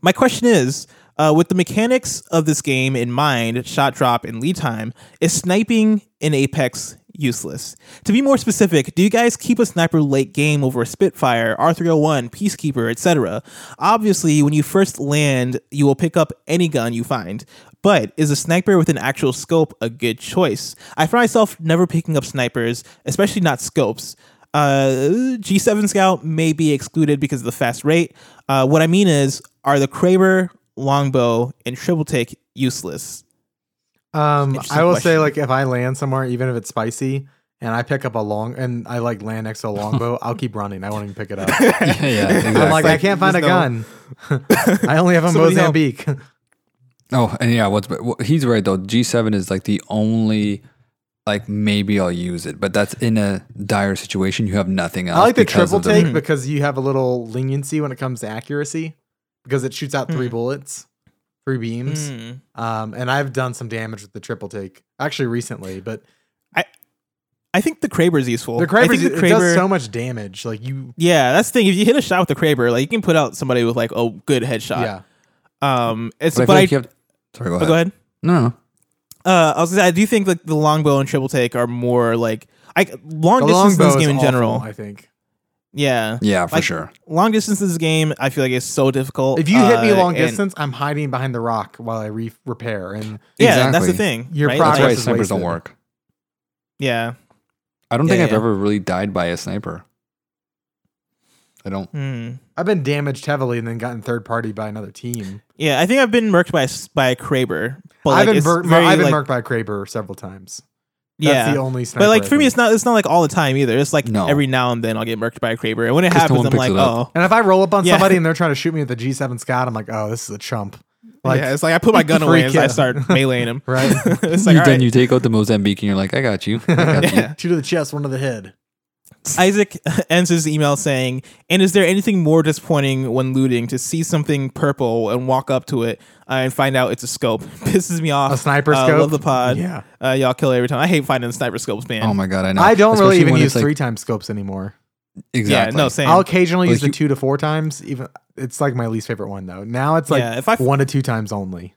"My question is, uh, with the mechanics of this game in mind, shot drop and lead time, is sniping in Apex useless. To be more specific, do you guys keep a sniper late game over a Spitfire, R301, Peacekeeper, etc.? Obviously, when you first land, you will pick up any gun you find. But is a sniper with an actual scope a good choice? I find myself never picking up snipers, especially not scopes. Uh, G7 Scout may be excluded because of the fast rate. Uh, what I mean is, are the Kraber, longbow, and triple take useless? Um, I will say like if I land somewhere, even if it's spicy, and I pick up a long and I like land next to a longbow, I'll keep running. I won't even pick it up. yeah, yeah, exactly. I'm like, I can't find a there's gun. I only have a Somebody help. Mozambique. Oh, and yeah, what's what, he's right though. G7 is like the only like maybe I'll use it, but that's in a dire situation. You have nothing else. I like the triple of the- take because you have a little leniency when it comes to accuracy because it shoots out three Hmm. bullets, three beams. Hmm. Um, and I've done some damage with the triple take actually recently, but I I think the Kraber is useful. the I Kraber it does so much damage. Like you, Yeah, that's the thing. If you hit a shot with the Kraber, like you can put out somebody with like a good headshot. yeah. Um, it's But I but, feel I, like you have. Sorry, go oh, ahead. go ahead. No, no, no. Uh, I was gonna say, I do think like the longbow and triple take are more like I long The distance in longbow this is game in awful, general. I think. Yeah, Yeah, for Like, sure. long distance in this game, I feel like it's so difficult. If you hit me uh, long and- distance, I'm hiding behind the rock while I re- repair. And yeah, and that's the Exactly. thing. Your right? That's progress why is snipers don't wasted. work. yeah. I don't Yeah, think I've yeah. ever really died by a sniper. I don't. Hmm. I've been damaged heavily and then gotten third party by another team. Yeah, I think I've been murked by a s- by a Kraber. But I've like, been, bur- very, I've been like, marked by Kraber several times. That's Yeah, the only sniper. but like for me, it's not. It's not like all the time either. It's like No. every now and then I'll get murked by a Kraber, and when it happens, one I'm like, oh, And if I roll up on Yeah. somebody and they're trying to shoot me with the G7 Scout, I'm like, oh, this is a chump. Like, yeah. It's like I put my gun away and I start meleeing him. right? it's like You- then right. you take out the Mozambique and you're like, I got you. I got you. Two to the chest, one to the head. Isaac ends his email saying, "And is there anything more disappointing when looting to see something purple and walk up to it uh, and find out it's a scope? Pisses me off. A sniper Uh, scope. love the pod. Yeah. Uh, y'all kill it every time. I hate finding sniper scopes, man. Oh my god, I know. I don't really even when use it's like- three time scopes anymore. Exactly. Yeah, no, same. I'll occasionally Like use the you- two to four times. Even it's like my least favorite one though. Now it's like yeah, if I one to two times only.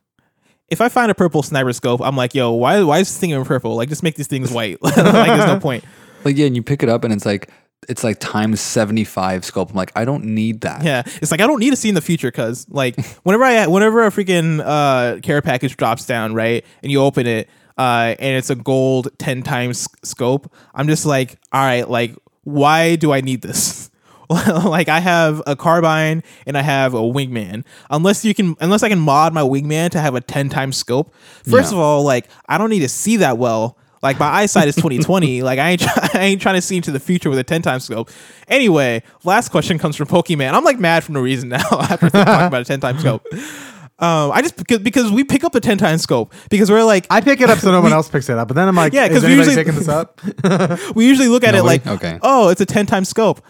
if I find a purple sniper scope, I'm like, yo, why why is this thing in purple? Like, just make these things white. like, there's no point. Like yeah, and you pick it up and it's like it's like times seventy five scope. I'm like, I don't need that. Yeah, it's like I don't need to see in the future because like whenever I whenever a freaking uh care package drops down right and you open it uh and it's a gold ten times scope, I'm just like, all right, like why do I need this? like I have a carbine and I have a wingman. Unless you can, unless I can mod my wingman to have a ten times scope. First Yeah. of all, like I don't need to see that well. Like my eyesight is 2020. like I ain't, try- I ain't trying to see into the future with a 10 times scope. Anyway, last question comes from Pokemon. I'm like mad for no reason now after talking about a 10 times scope. Um, I just because because we pick up a 10 times scope because we're like I pick it up so no one else picks it up, but then I'm like, Yeah, because is we usually- picking this up? we usually look at Nobody? it like Okay. oh it's a 10 times scope.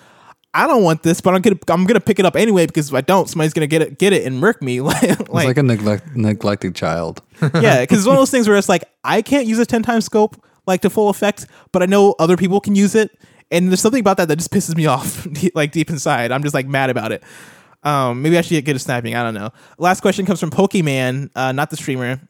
I don't want this, but I'm gonna I'm gonna pick it up anyway because if I don't, somebody's gonna get it get it and murk me. like, It's like, a neglect, neglected child. yeah, because it's one of those things where it's like I can't use a ten times scope like to full effect, but I know other people can use it, and there's something about that that just pisses me off, like deep inside. I'm just like mad about it. Um, maybe I should get good at snapping. I don't know. Last question comes from Pokemon, uh, not the streamer.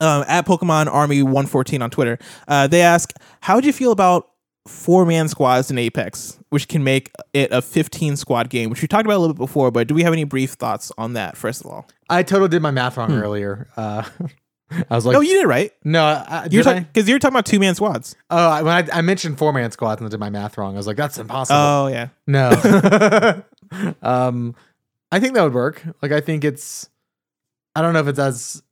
Um, at Pokemon Army 114 on Twitter. Uh, they ask, how would you feel about four man squads in Apex, which can make it a 15 squad game, which we talked about a little bit before, but do we have any brief thoughts on that, first of all? I totally did my math wrong earlier. Uh, I was like, no, you did right. no, I, You're I? because you're talking about two man squads. Oh, I- when I, I mentioned four man squads and I did my math wrong, I was like, that's impossible. Oh yeah. No. um, I think that would work. Like, I think it's. I don't know if it's as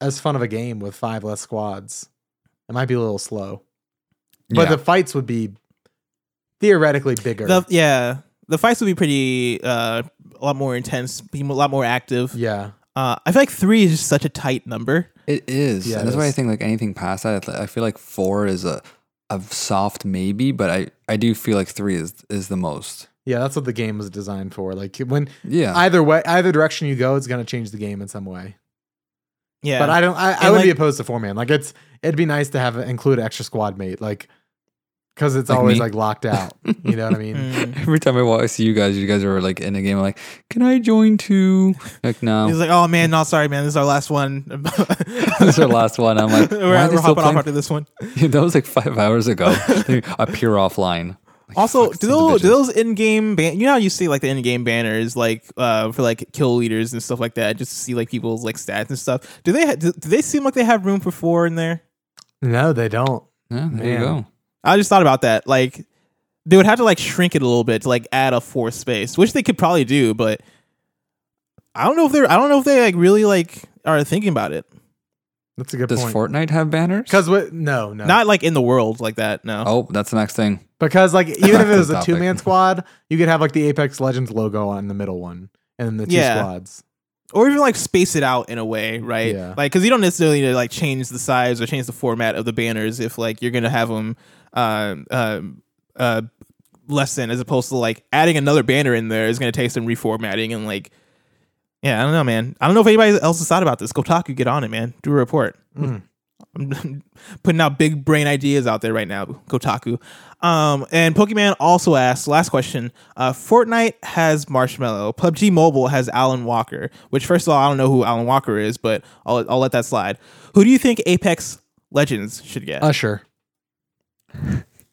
as fun of a game with five less squads. It might be a little slow, but yeah. the fights would be theoretically bigger. The yeah. The fights would be pretty uh a lot more intense, be a lot more active. yeah, Uh I feel like three is just such a tight number. It is. Yeah, and it that's why I is. think like anything past that, I feel like four is a a soft maybe, but I I do feel like three is is the most. yeah, that's what the game was designed for. Like when Yeah. either way, either direction you go, it's gonna change the game in some way. Yeah. But I don't. I, I And, would be like- opposed to four man. Like it's it'd be nice to have include an extra squad mate. Like because it's Like always me? like locked out. You know what I mean? Mm. Every time I, wa- I see you guys, you guys are like in a game. I'm like, can I join too? Like, no. He's like, oh man, no, sorry, man, this is our last one. this is our last one. I'm like, we're why are they we're still hopping off after this one. that was like five hours ago. They appear offline. Like, Also, do those, do those in-game ban- you know how you see like the in-game banners like uh for like kill leaders and stuff like that just to see like people's like stats and stuff. Do they ha- do, do they seem like they have room for four in there? No, they don't. Yeah, there you go. I just thought about that. Like they would have to like shrink it a little bit to like add a fourth space, which they could probably do, but I don't know if they're I don't know if they like really like are thinking about it. That's a good Does point. Fortnite have banners? Because what? No, no. Not like in the world like that. No. Oh, that's the next thing. because like even if it was a Topic. two man squad, you could have like the Apex Legends logo on the middle one, and then the two Yeah. squads. or even like space it out in a way, right? Yeah. Like, because you don't necessarily need to like change the size or change the format of the banners if like you're gonna have them uh, uh, uh, less than as opposed to like adding another banner in there is gonna take some reformatting and like, yeah, I don't know, man. I don't know if anybody else has thought about this. Kotaku, get on it, man. Do a report. Mm. I'm putting out big brain ideas out there right now, Kotaku. Um, and Pokemon also asked, last question, uh, Fortnite has Marshmello. PUBG Mobile has Alan Walker, which first of all, I don't know who Alan Walker is, but I'll, I'll let that slide. Who do you think Apex Legends should get? Usher.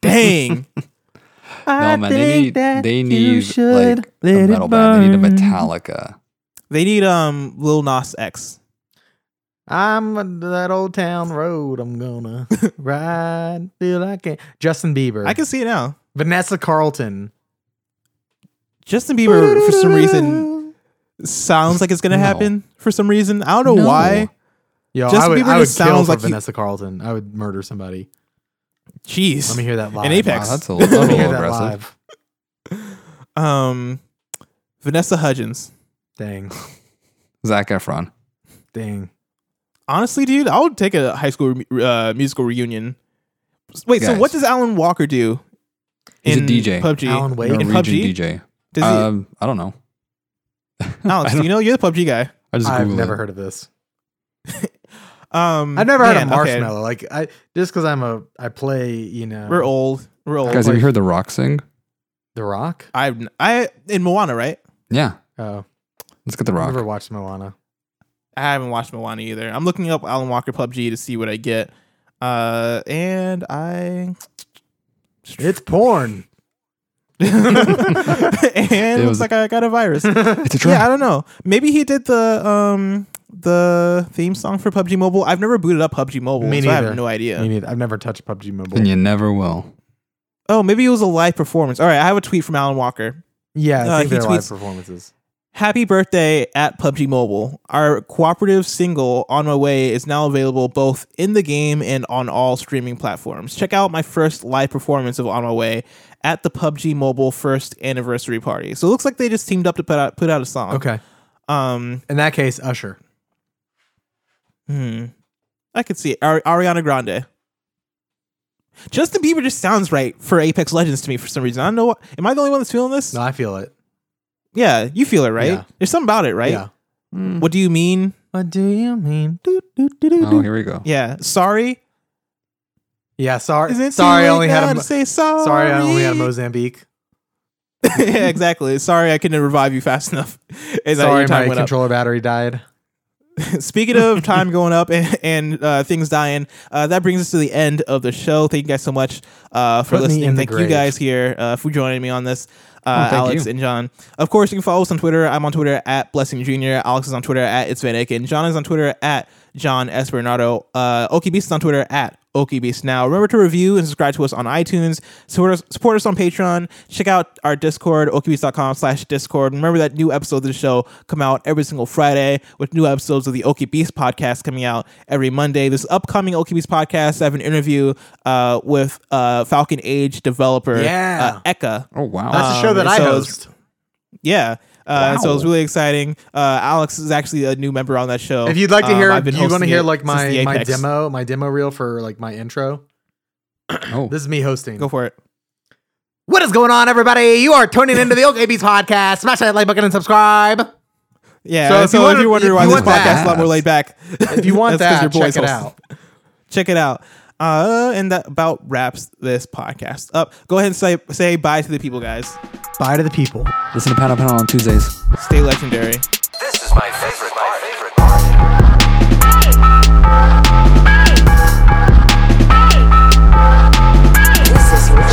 Dang. No man, they need they need like a metal band. They need a Metallica. they need um Lil Nas X. I'm that old town road. I'm gonna ride till I can. Justin Bieber. I can see it now. Vanessa Carlton. Justin Bieber, for some reason, sounds like it's gonna No. happen. For some reason, I don't know No. why. Yo, Justin I would, Bieber I would just kill sounds for like you- Vanessa Carlton. I would murder somebody. Jeez. Let me hear that live. In Apex. Wow, that's a, Let that's a me hear little that aggressive. live. Um, Vanessa Hudgens. Dang, Zac Efron. dang. Honestly, dude, I would take a high school uh, musical reunion. Wait, so what does Alan Walker do? He's a in DJ. PUBG. Alan Wake? in Norwegian PUBG. DJ. Does he? Um, I don't know. Alex, I, don't- you know you're the PUBG guy. I just I've never it. heard of this. Um, I've never heard a man, okay. Marshmello. Like I just because I'm a I play. You know, We're old. We're old. Guys, have you heard The Rock sing? The Rock. I've I in Moana, right? Yeah, Oh, let's get The Rock. I've Rock. never watched Moana. I haven't watched Moana either. I'm looking up Alan Walker PUBG to see what I get. Uh, and I It's porn. and It looks was- like I got a virus. It's a trap. Yeah, I don't know. Maybe he did the um the theme song for PUBG Mobile. I've never booted up PUBG Mobile, Me so I neither. have no idea. Me neither. I've never touched PUBG Mobile. and you never will. Oh, maybe it was a live performance. All right, I have a tweet from Alan Walker. yeah, I Uh, think he they're live tweets- performances. Happy birthday at PUBG Mobile. Our cooperative single On My Way is now available both in the game and on all streaming platforms. Check out my first live performance of On My Way at the PUBG Mobile first anniversary party. So it looks like they just teamed up to put out put out a song. Okay. Um In that case, Usher. Hmm. I could see it. Ari- Ariana Grande. Justin Bieber just sounds right for Apex Legends to me for some reason. I don't know. What, am I the only one that's feeling this? No, I feel it. Yeah, you feel it, right? Yeah. There's something about it, right? Yeah. What do you mean? What do you mean? Do, do, do, do, Oh, do. here we go. Yeah. Sorry. Yeah. Sorry. Is it sorry, I only had a. Mo- say sorry. sorry, I only had a Mozambique. yeah, exactly. Sorry, I couldn't revive you fast enough. And that Sorry, your my went up. controller battery died. Speaking of time going up and, and uh, things dying, uh, that brings us to the end of the show. Thank you guys so much uh, for Put me listening. in the Thank you grave. guys here uh, for joining me on this. Uh, Oh, thank Alex you. and John. Of course, you can follow us on Twitter. I'm on Twitter at Blessing Jr. Alex is on Twitter at It's Van Aken. John is on Twitter at John S. Bernardo. Uh, OK Beast is on Twitter at OK Beast. Now, remember to review and subscribe to us on iTunes. Support us, support us on Patreon. Check out our Discord, okbeast.com slash Discord. Remember that new episodes of the show come out every single Friday with new episodes of the OK Beast podcast coming out every Monday. This upcoming OK Beast podcast, I have an interview uh, with uh, Falcon Age developer Yeah. uh, Eka. Oh wow. That's a show Um, that I so host. Yeah. Uh, So Wow. it's really exciting. Uh, Alex is actually a new member on that show. If you'd like to Um, hear, I've been you want to hear like my my demo, my demo reel for like my intro. oh, This is me hosting. Go for it. What is going on, everybody? You are tuning into the OK Beast podcast. Smash that like button and subscribe. Yeah. So So, if you if, wanna- you're wondering if why you this podcast that- is a lot more laid back, If you want that's 'cause that, your check it out. check it out. Uh, and that about wraps this podcast up. Go ahead and say say bye to the people, guys. Bye to the people. Listen to panel panel on Tuesdays. Stay legendary. This is my favorite. My favorite This is